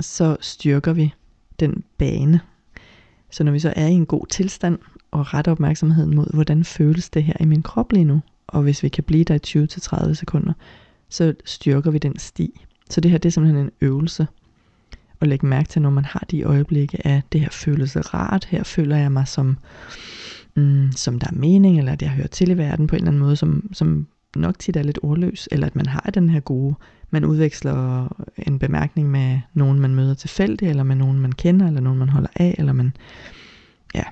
S4: så styrker vi den bane. Så når vi så er i en god tilstand og retter opmærksomheden mod, hvordan føles det her i min krop lige nu, og hvis vi kan blive der i 20-30 sekunder, så styrker vi den sti. Så det her det er simpelthen en øvelse. at lægge mærke til, når man har de øjeblikke af, det her føles rart, her føler jeg mig som, mm, som der er mening, eller at jeg hører til i verden på en eller anden måde, som, som nok tit er lidt ordløs, eller at man har den her gode, man udveksler en bemærkning med nogen, man møder tilfældigt, eller med nogen, man kender, eller nogen, man holder af, eller man, ja,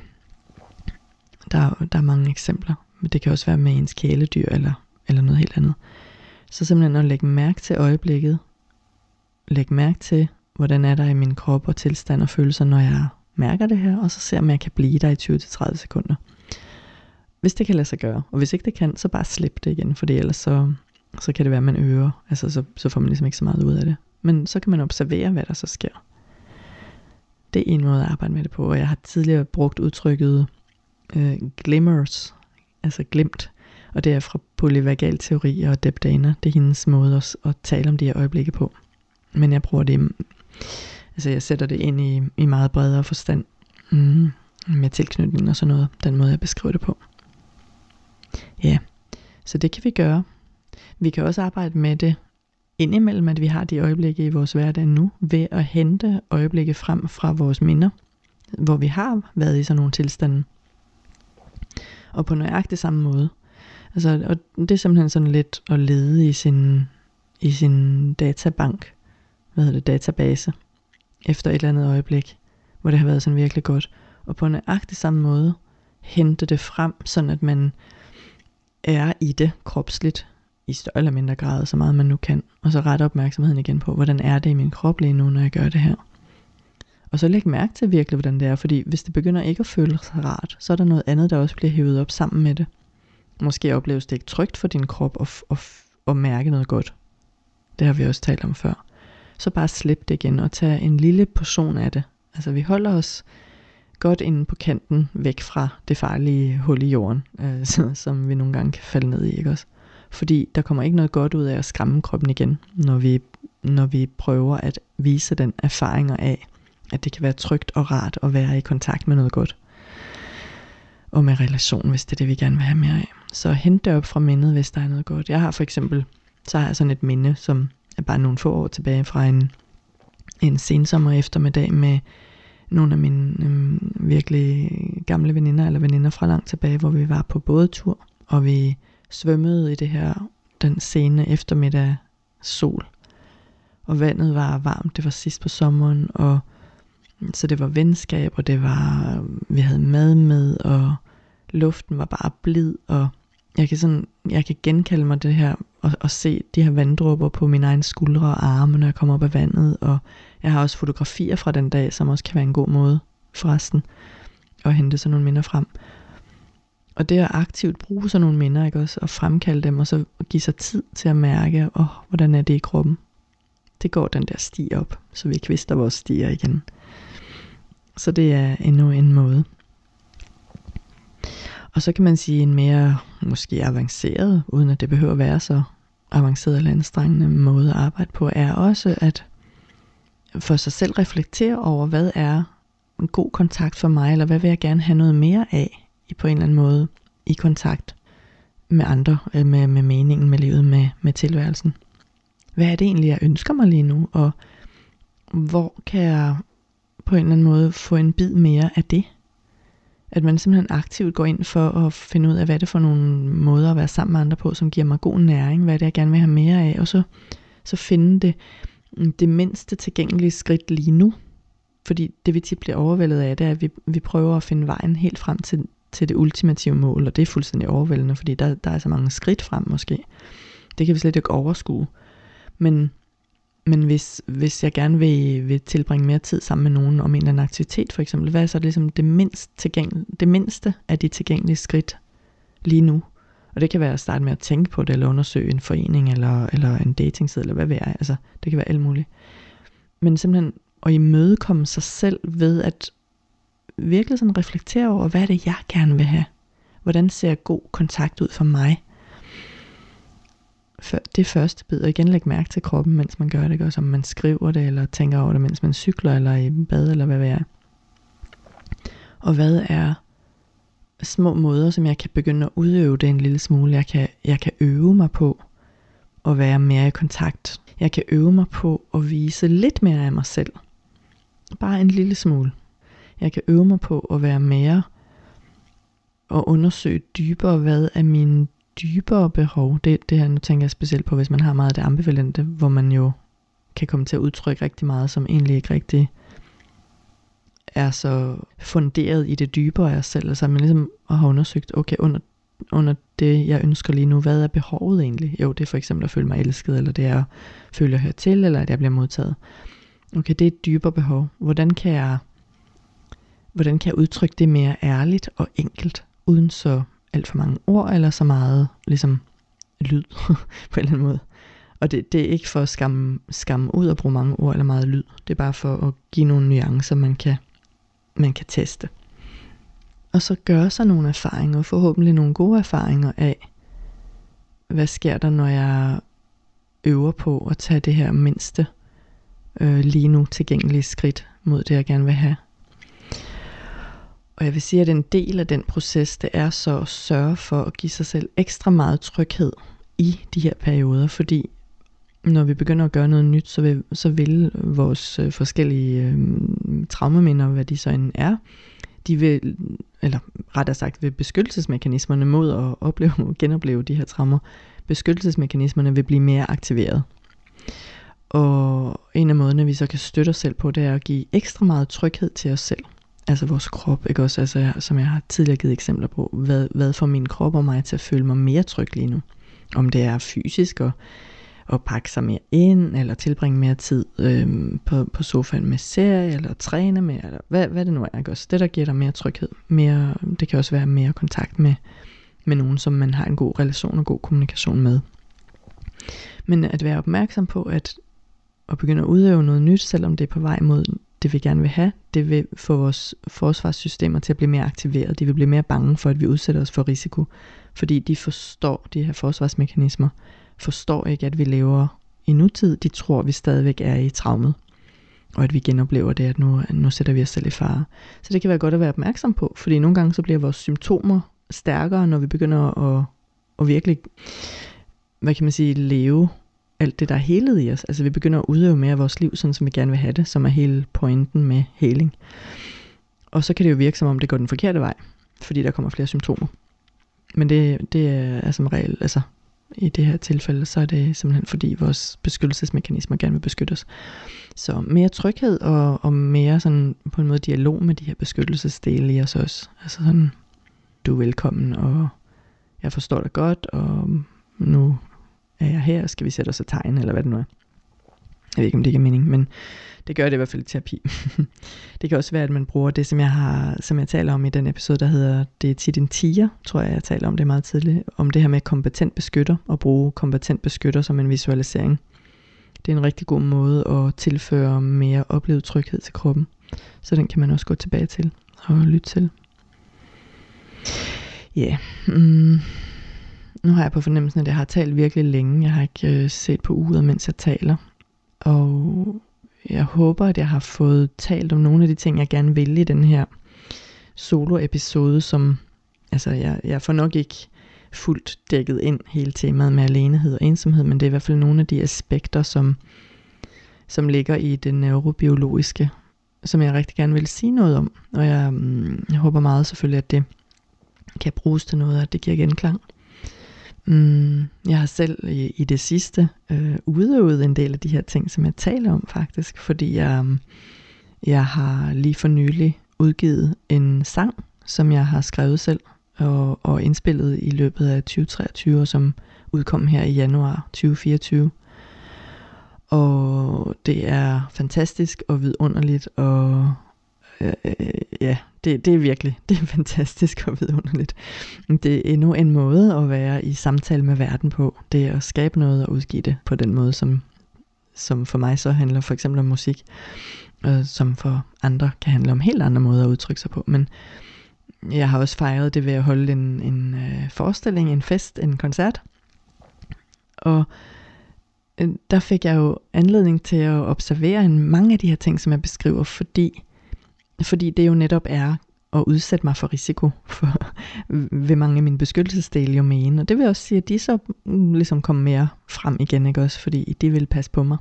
S4: der, der er mange eksempler, men det kan også være med ens kæledyr, eller, eller noget helt andet. Så simpelthen at lægge mærke til øjeblikket, lægge mærke til, hvordan er der i min krop og tilstand og følelser, når jeg mærker det her, og så se om jeg kan blive der i 20-30 sekunder. Hvis det kan lade sig gøre, og hvis ikke det kan, så bare slip det igen, for ellers så, så kan det være, at man øger, altså så, så får man ligesom ikke så meget ud af det. Men så kan man observere, hvad der så sker. Det er en måde at arbejde med det på, og jeg har tidligere brugt udtrykket øh, glimmers, altså glimt, og det er fra polyvagal teori og Deb Dana. Det er hendes måde at, at tale om de her øjeblikke på. Men jeg bruger det, altså jeg sætter det ind i, i meget bredere forstand, mm, med tilknytning og sådan noget, den måde jeg beskriver det på. Ja, så det kan vi gøre. Vi kan også arbejde med det indimellem, at vi har de øjeblikke i vores hverdag nu, ved at hente øjeblikke frem fra vores minder, hvor vi har været i sådan nogle tilstande. Og på nøjagtig samme måde. Altså, og det er simpelthen sådan lidt at lede i sin, i sin databank, hvad hedder det, database, efter et eller andet øjeblik, hvor det har været sådan virkelig godt. Og på nøjagtig samme måde, hente det frem, sådan at man er i det kropsligt, i større eller mindre grad, så meget man nu kan. Og så rette opmærksomheden igen på, hvordan er det i min krop lige nu, når jeg gør det her. Og så læg mærke til virkelig, hvordan det er, fordi hvis det begynder ikke at føles rart, så er der noget andet, der også bliver hævet op sammen med det. Måske opleves det ikke trygt for din krop at, at, at mærke noget godt. Det har vi også talt om før. Så bare slip det igen og tag en lille portion af det. Altså vi holder os godt inde på kanten væk fra det farlige hul i jorden, øh, som vi nogle gange kan falde ned i. Ikke også? Fordi der kommer ikke noget godt ud af at skræmme kroppen igen, når vi, når vi prøver at vise den erfaringer af, at det kan være trygt og rart at være i kontakt med noget godt. Og med relation, hvis det er det, vi gerne vil have mere af. Så hent det op fra mindet, hvis der er noget godt. Jeg har for eksempel, så har jeg sådan et minde, som er bare nogle få år tilbage fra en, en sensommer eftermiddag med nogle af mine øhm, virkelig gamle veninder, eller veninder fra langt tilbage, hvor vi var på bådetur, og vi svømmede i det her, den sene eftermiddag sol. Og vandet var varmt, det var sidst på sommeren, og så det var venskab, og det var, vi havde mad med, og luften var bare blid, og jeg kan, sådan, jeg kan genkalde mig det her, og, og se de her vanddråber på mine egne skuldre og arme, når jeg kommer op af vandet, og jeg har også fotografier fra den dag, som også kan være en god måde, forresten, at hente sådan nogle minder frem. Og det at aktivt bruge sådan nogle minder, ikke også, og fremkalde dem, og så give sig tid til at mærke, åh, oh, hvordan er det i kroppen. Det går den der sti op, så vi kvister vores stier igen. Så det er endnu en måde. Og så kan man sige en mere måske avanceret, uden at det behøver at være så avanceret eller anstrengende måde at arbejde på, er også at for sig selv reflektere over, hvad er en god kontakt for mig, eller hvad vil jeg gerne have noget mere af i på en eller anden måde i kontakt med andre, øh, med, med meningen med livet, med, med tilværelsen. Hvad er det egentlig, jeg ønsker mig lige nu, og hvor kan jeg på en eller anden måde få en bid mere af det? At man simpelthen aktivt går ind for at finde ud af, hvad det er for nogle måder at være sammen med andre på, som giver mig god næring, hvad det er, jeg gerne vil have mere af, og så, så finde det, det mindste tilgængelige skridt lige nu. Fordi det vi tit bliver overvældet af, det er, at vi, vi prøver at finde vejen helt frem til, til det ultimative mål, og det er fuldstændig overvældende, fordi der, der er så mange skridt frem måske. Det kan vi slet ikke overskue. Men men hvis, hvis jeg gerne vil, vil tilbringe mere tid sammen med nogen om en eller anden aktivitet for eksempel, hvad er så ligesom det, mindst tilgængel- det mindste af de tilgængelige skridt lige nu? Og det kan være at starte med at tænke på det, eller undersøge en forening, eller, eller en datingside, eller hvad ved jeg. Altså, det kan være alt muligt. Men simpelthen at imødekomme sig selv ved at virkelig sådan reflektere over, hvad er det, jeg gerne vil have? Hvordan ser god kontakt ud for mig? Det første bid, og igen lægge mærke til kroppen, mens man gør det, ikke? også om man skriver det, eller tænker over det, mens man cykler, eller i bad, eller hvad det er. Og hvad er små måder, som jeg kan begynde at udøve det en lille smule. Jeg kan, jeg kan øve mig på at være mere i kontakt. Jeg kan øve mig på at vise lidt mere af mig selv. Bare en lille smule. Jeg kan øve mig på at være mere og undersøge dybere, hvad er mine dybere behov. Det, det her, nu tænker jeg specielt på, hvis man har meget af det ambivalente, hvor man jo kan komme til at udtrykke rigtig meget, som egentlig ikke rigtig er så funderet i det dybere af os selv. Altså man ligesom har undersøgt, okay, under, under det, jeg ønsker lige nu, hvad er behovet egentlig? Jo, det er for eksempel at føle mig elsket, eller det er at føle, at jeg til, eller at jeg bliver modtaget. Okay, det er et dybere behov. Hvordan kan jeg, hvordan kan jeg udtrykke det mere ærligt og enkelt, uden så alt for mange ord, eller så meget ligesom lyd på en eller anden måde. Og det, det er ikke for at skamme, skamme ud og bruge mange ord eller meget lyd. Det er bare for at give nogle nuancer, man kan, man kan teste. Og så gøre sig nogle erfaringer, forhåbentlig nogle gode erfaringer af, hvad sker der, når jeg øver på at tage det her mindste øh, lige nu tilgængelige skridt mod det, jeg gerne vil have. Og jeg vil sige, at en del af den proces, det er så at sørge for at give sig selv ekstra meget tryghed i de her perioder, fordi når vi begynder at gøre noget nyt, så vil, så vil vores øh, forskellige øh, traumaminder, hvad de så end er, de vil, eller rettere sagt, vil beskyttelsesmekanismerne mod at opleve, genopleve de her traumer, beskyttelsesmekanismerne vil blive mere aktiveret. Og en af måderne, vi så kan støtte os selv på, det er at give ekstra meget tryghed til os selv. Altså vores krop, ikke også? Altså, som jeg har tidligere givet eksempler på. Hvad, hvad får min krop og mig til at føle mig mere tryg lige nu? Om det er fysisk og at pakke sig mere ind, eller tilbringe mere tid øhm, på, på sofaen med serie, eller træne mere, eller hvad, hvad det nu er. Ikke? Også det, der giver dig mere tryghed. Mere, det kan også være mere kontakt med, med nogen, som man har en god relation og god kommunikation med. Men at være opmærksom på, at at begynde at udøve noget nyt, selvom det er på vej mod det vi gerne vil have, det vil få vores forsvarssystemer til at blive mere aktiveret. De vil blive mere bange for, at vi udsætter os for risiko, fordi de forstår, de her forsvarsmekanismer, forstår ikke, at vi lever i nutid. De tror, at vi stadigvæk er i traumet, og at vi genoplever det, at nu, nu sætter vi os selv i fare. Så det kan være godt at være opmærksom på, fordi nogle gange så bliver vores symptomer stærkere, når vi begynder at, at virkelig, hvad kan man sige, leve alt det, der er helet i os. Altså vi begynder at udøve mere af vores liv, sådan som vi gerne vil have det, som er hele pointen med heling. Og så kan det jo virke som om, det går den forkerte vej, fordi der kommer flere symptomer. Men det, det er som regel, altså i det her tilfælde, så er det simpelthen fordi vores beskyttelsesmekanismer gerne vil beskytte os. Så mere tryghed og, og mere sådan på en måde dialog med de her beskyttelsesdele i os også. Altså sådan, du er velkommen, og jeg forstår dig godt, og nu er jeg her, skal vi sætte os og tegne, eller hvad det nu er. Jeg ved ikke, om det giver mening, men det gør det i hvert fald i terapi. det kan også være, at man bruger det, som jeg, har, som jeg taler om i den episode, der hedder Det er tit en tiger, tror jeg, jeg taler om det meget tidligt, om det her med kompetent beskytter, og bruge kompetent beskytter som en visualisering. Det er en rigtig god måde at tilføre mere oplevet tryghed til kroppen. Så den kan man også gå tilbage til og lytte til. Ja, yeah. mm. Nu har jeg på fornemmelsen, at jeg har talt virkelig længe. Jeg har ikke øh, set på uret, mens jeg taler. Og jeg håber, at jeg har fået talt om nogle af de ting, jeg gerne vil i den her solo-episode, som, altså jeg, jeg får nok ikke fuldt dækket ind hele temaet med alenehed og ensomhed, men det er i hvert fald nogle af de aspekter, som, som ligger i det neurobiologiske, som jeg rigtig gerne vil sige noget om. Og jeg, mm, jeg håber meget selvfølgelig, at det kan bruges til noget, at det giver genklang. Mm, jeg har selv i, i det sidste øh, udøvet en del af de her ting, som jeg taler om faktisk, fordi jeg, mm, jeg har lige for nylig udgivet en sang, som jeg har skrevet selv og, og indspillet i løbet af 2023, og som udkom her i januar 2024. Og det er fantastisk og vidunderligt og øh, ja, det, det er virkelig, det er fantastisk og vidunderligt. Det er endnu en måde at være i samtale med verden på. Det er at skabe noget og udgive det på den måde, som, som for mig så handler for eksempel om musik, og som for andre kan handle om helt andre måder at udtrykke sig på. Men jeg har også fejret det ved at holde en, en øh, forestilling, en fest, en koncert. Og øh, der fik jeg jo anledning til at observere en, mange af de her ting, som jeg beskriver, fordi fordi det jo netop er at udsætte mig for risiko, for vil mange af mine beskyttelsesdele jo mene. Og det vil også sige, at de så mm, ligesom kommer mere frem igen, ikke også? Fordi de vil passe på mig.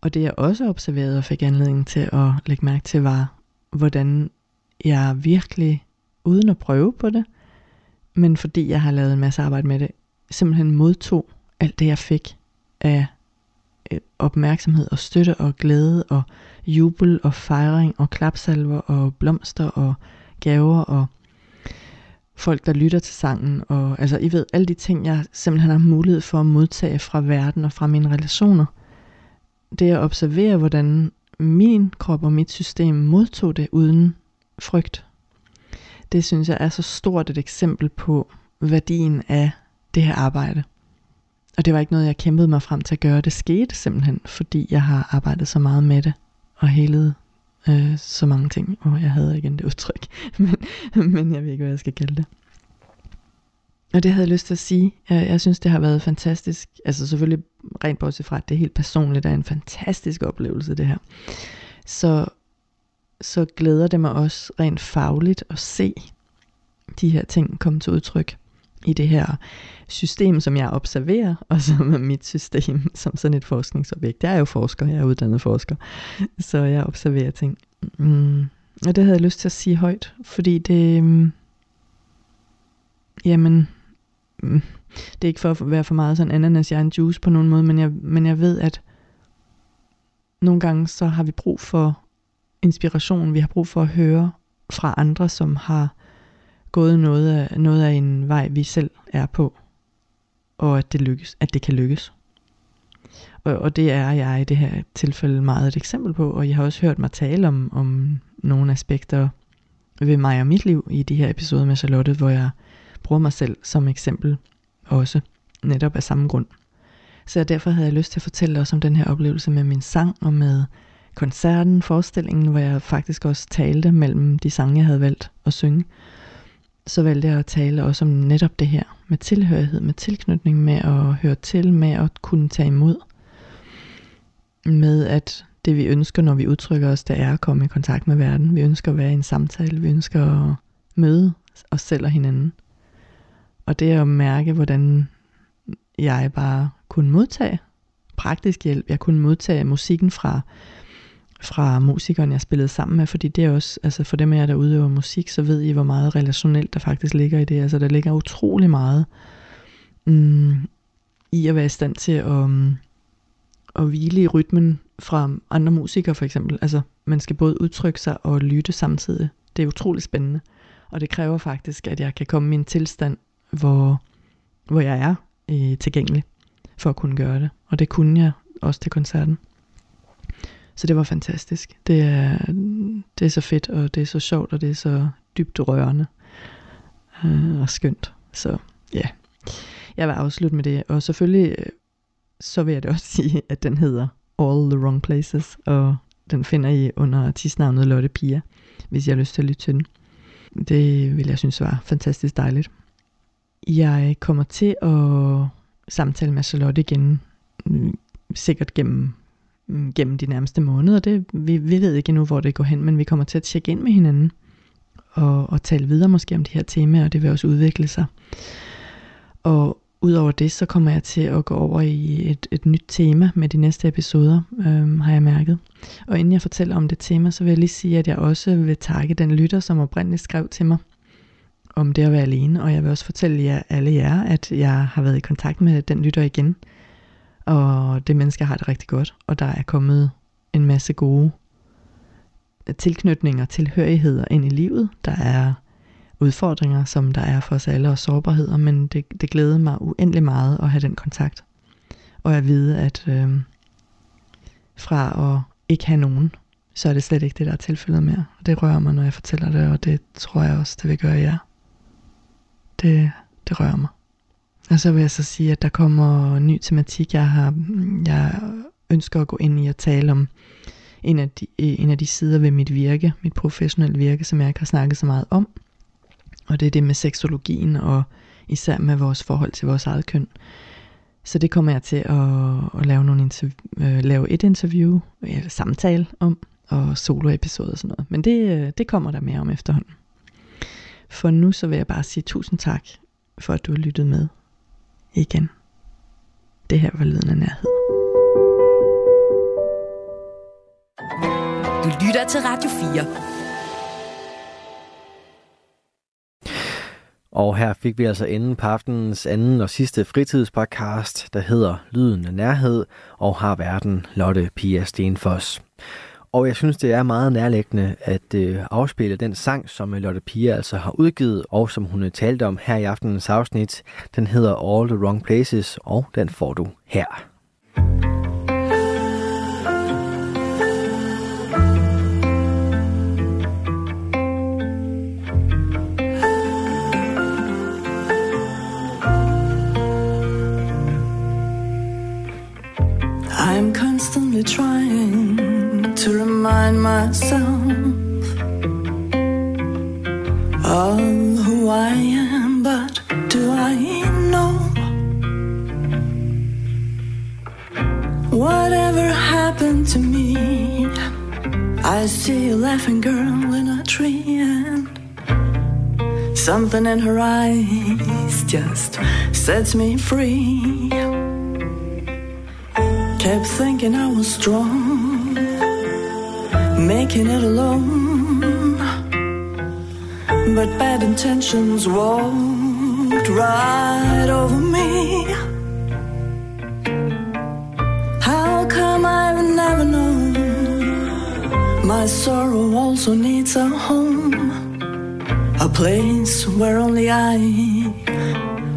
S4: Og det jeg også observerede og fik anledning til at lægge mærke til, var, hvordan jeg virkelig, uden at prøve på det, men fordi jeg har lavet en masse arbejde med det, simpelthen modtog alt det, jeg fik af øh, opmærksomhed og støtte og glæde og jubel og fejring og klapsalver og blomster og gaver og folk, der lytter til sangen. Og altså, I ved, alle de ting, jeg simpelthen har mulighed for at modtage fra verden og fra mine relationer. Det at observere, hvordan min krop og mit system modtog det uden frygt. Det synes jeg er så stort et eksempel på værdien af det her arbejde. Og det var ikke noget, jeg kæmpede mig frem til at gøre. Det skete simpelthen, fordi jeg har arbejdet så meget med det og helede øh, så mange ting. Og jeg havde igen det udtryk, men, men jeg ved ikke, hvad jeg skal kalde det. Og det havde jeg lyst til at sige. Jeg, jeg synes, det har været fantastisk. Altså selvfølgelig rent bortset fra, at det er helt personligt er en fantastisk oplevelse, det her. Så, så glæder det mig også rent fagligt at se de her ting komme til udtryk i det her system, som jeg observerer, og som er mit system som sådan et forskningsobjekt. Jeg er jo forsker, jeg er uddannet forsker, så jeg observerer ting. Mm. Og det havde jeg lyst til at sige højt, fordi det, mm, jamen, mm, det er ikke for at være for meget sådan ananas, jeg er en juice på nogen måde, men jeg, men jeg ved, at nogle gange så har vi brug for inspiration, vi har brug for at høre fra andre, som har gået noget af, noget af en vej, vi selv er på, og at det, lykkes, at det kan lykkes. Og, og det er jeg i det her tilfælde meget et eksempel på, og jeg har også hørt mig tale om, om nogle aspekter ved mig og mit liv i de her episoder med Charlotte, hvor jeg bruger mig selv som eksempel også, netop af samme grund. Så derfor havde jeg lyst til at fortælle også om den her oplevelse med min sang og med koncerten, forestillingen, hvor jeg faktisk også talte mellem de sange, jeg havde valgt at synge så valgte jeg at tale også om netop det her, med tilhørighed, med tilknytning, med at høre til, med at kunne tage imod. Med at det vi ønsker, når vi udtrykker os, det er at komme i kontakt med verden. Vi ønsker at være i en samtale, vi ønsker at møde os selv og hinanden. Og det at mærke, hvordan jeg bare kunne modtage praktisk hjælp. Jeg kunne modtage musikken fra fra musikeren, jeg spillede sammen med, fordi det er også, altså for dem af jer, der udøver musik, så ved I, hvor meget relationelt der faktisk ligger i det. Altså der ligger utrolig meget mm, i at være i stand til at, um, at hvile i rytmen fra andre musikere for eksempel. Altså man skal både udtrykke sig og lytte samtidig. Det er utrolig spændende. Og det kræver faktisk, at jeg kan komme i en tilstand, hvor, hvor jeg er øh, tilgængelig for at kunne gøre det. Og det kunne jeg også til koncerten. Så det var fantastisk. Det er, det er så fedt, og det er så sjovt, og det er så dybt rørende øh, og skønt. Så ja, jeg vil afslutte med det. Og selvfølgelig, øh, så vil jeg da også sige, at den hedder All the Wrong Places, og den finder I under artistnavnet Lotte Pia, hvis jeg har lyst til at lytte til den. Det vil jeg synes var fantastisk dejligt. Jeg kommer til at samtale med Charlotte igen, øh, sikkert gennem Mm, gennem de nærmeste måneder. Det, vi, vi ved ikke endnu, hvor det går hen, men vi kommer til at tjekke ind med hinanden og, og tale videre måske om de her temaer, og det vil også udvikle sig. Og udover det, så kommer jeg til at gå over i et, et nyt tema med de næste episoder, øhm, har jeg mærket. Og inden jeg fortæller om det tema, så vil jeg lige sige, at jeg også vil takke den lytter, som oprindeligt skrev til mig om det at være alene. Og jeg vil også fortælle jer, alle jer, at jeg har været i kontakt med den lytter igen, og det menneske har det rigtig godt, og der er kommet en masse gode tilknytninger, tilhørigheder ind i livet. Der er udfordringer, som der er for os alle, og sårbarheder, men det, det glæder mig uendelig meget at have den kontakt. Og at vide, at øh, fra at ikke have nogen, så er det slet ikke det, der er tilfældet mere. Og det rører mig, når jeg fortæller det, og det tror jeg også, det vil gøre jer. Det, det rører mig. Og så vil jeg så sige, at der kommer ny tematik. Jeg, har, jeg ønsker at gå ind i at tale om en af, de, en af de sider ved mit virke, mit professionelle virke, som jeg ikke har snakket så meget om. Og det er det med seksologien og især med vores forhold til vores eget køn. Så det kommer jeg til at, at lave, nogle interv- øh, lave et interview, eller samtale om, og soloepisode og sådan noget. Men det, øh, det kommer der mere om efterhånden. For nu så vil jeg bare sige tusind tak for at du har lyttet med igen. Det her var lyden af nærhed.
S2: Du lytter til Radio 4.
S3: Og her fik vi altså enden på aftenens anden og sidste fritidspodcast, der hedder Lyden af Nærhed, og har verden Lotte Pia Stenfoss. Og jeg synes, det er meget nærliggende at øh, afspille den sang, som øh, Lotte Pia altså har udgivet, og som hun øh, talte om her i aftenens afsnit. Den hedder All the Wrong Places, og den får du her.
S4: I'm constantly trying to remind myself of who I am, but do I know? Whatever happened to me? I see a laughing girl in a tree, and something in her eyes just sets me free. Kept thinking I was strong, making it alone. But bad intentions walked right over me. How come I've never known? My sorrow also needs a home, a place where only I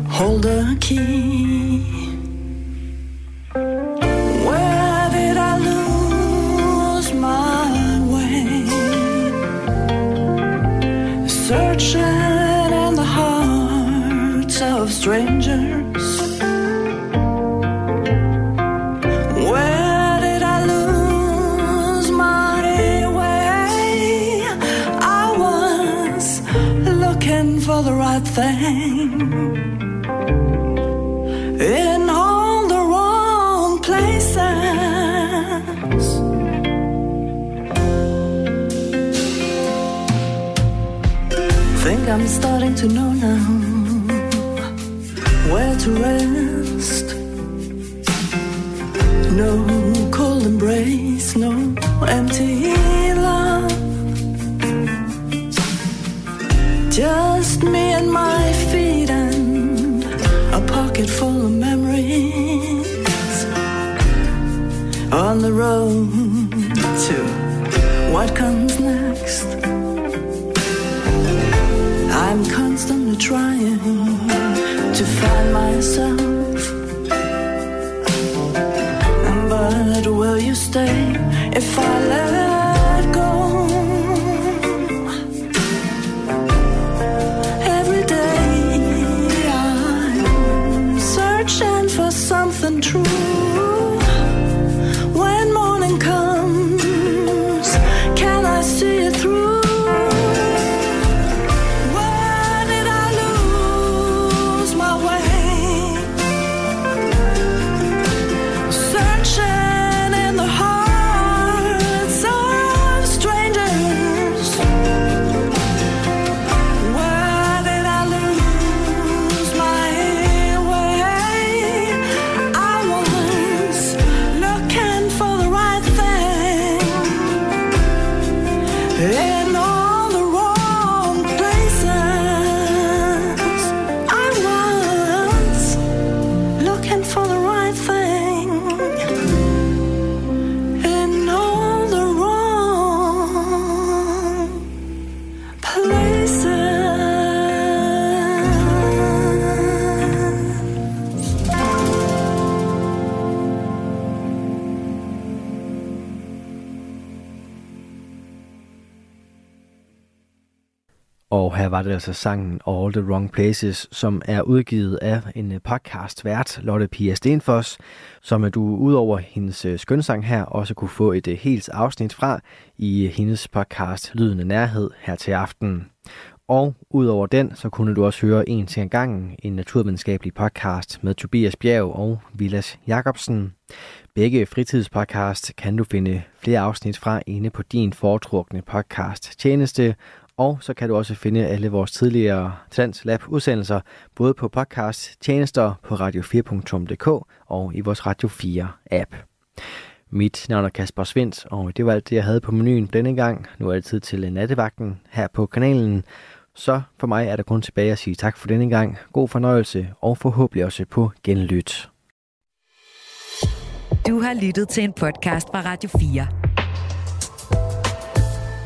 S4: hold a key. Searching in the hearts of strangers. Where did I lose my way? I was looking for the right thing I'm starting to know now where to rest. No cold embrace, no empty love. Just me and my feet and a pocket full of memories on the road if I
S3: var det altså sangen All the Wrong Places, som er udgivet af en øh, podcast vært, Lotte Pia Stenfoss, som øh, du udover hendes øh, skønsang her også kunne få et helt afsnit fra i hendes podcast Lyden af Nærhed her til aften. Og udover den, så kunne du også høre en til en gangen, en naturvidenskabelig podcast med Tobias Bjerg og Vilas Jacobsen. Begge fritidspodcast kan du finde flere afsnit fra inde på din foretrukne podcast tjeneste, og så kan du også finde alle vores tidligere Talents Lab udsendelser, både på podcast tjenester på radio4.dk og i vores Radio 4 app. Mit navn er Kasper Svendt, og det var alt det, jeg havde på menuen denne gang. Nu er det tid til nattevagten her på kanalen. Så for mig er der kun tilbage at sige tak for denne gang. God fornøjelse og forhåbentlig også på genlyt.
S2: Du har lyttet til en podcast fra Radio 4.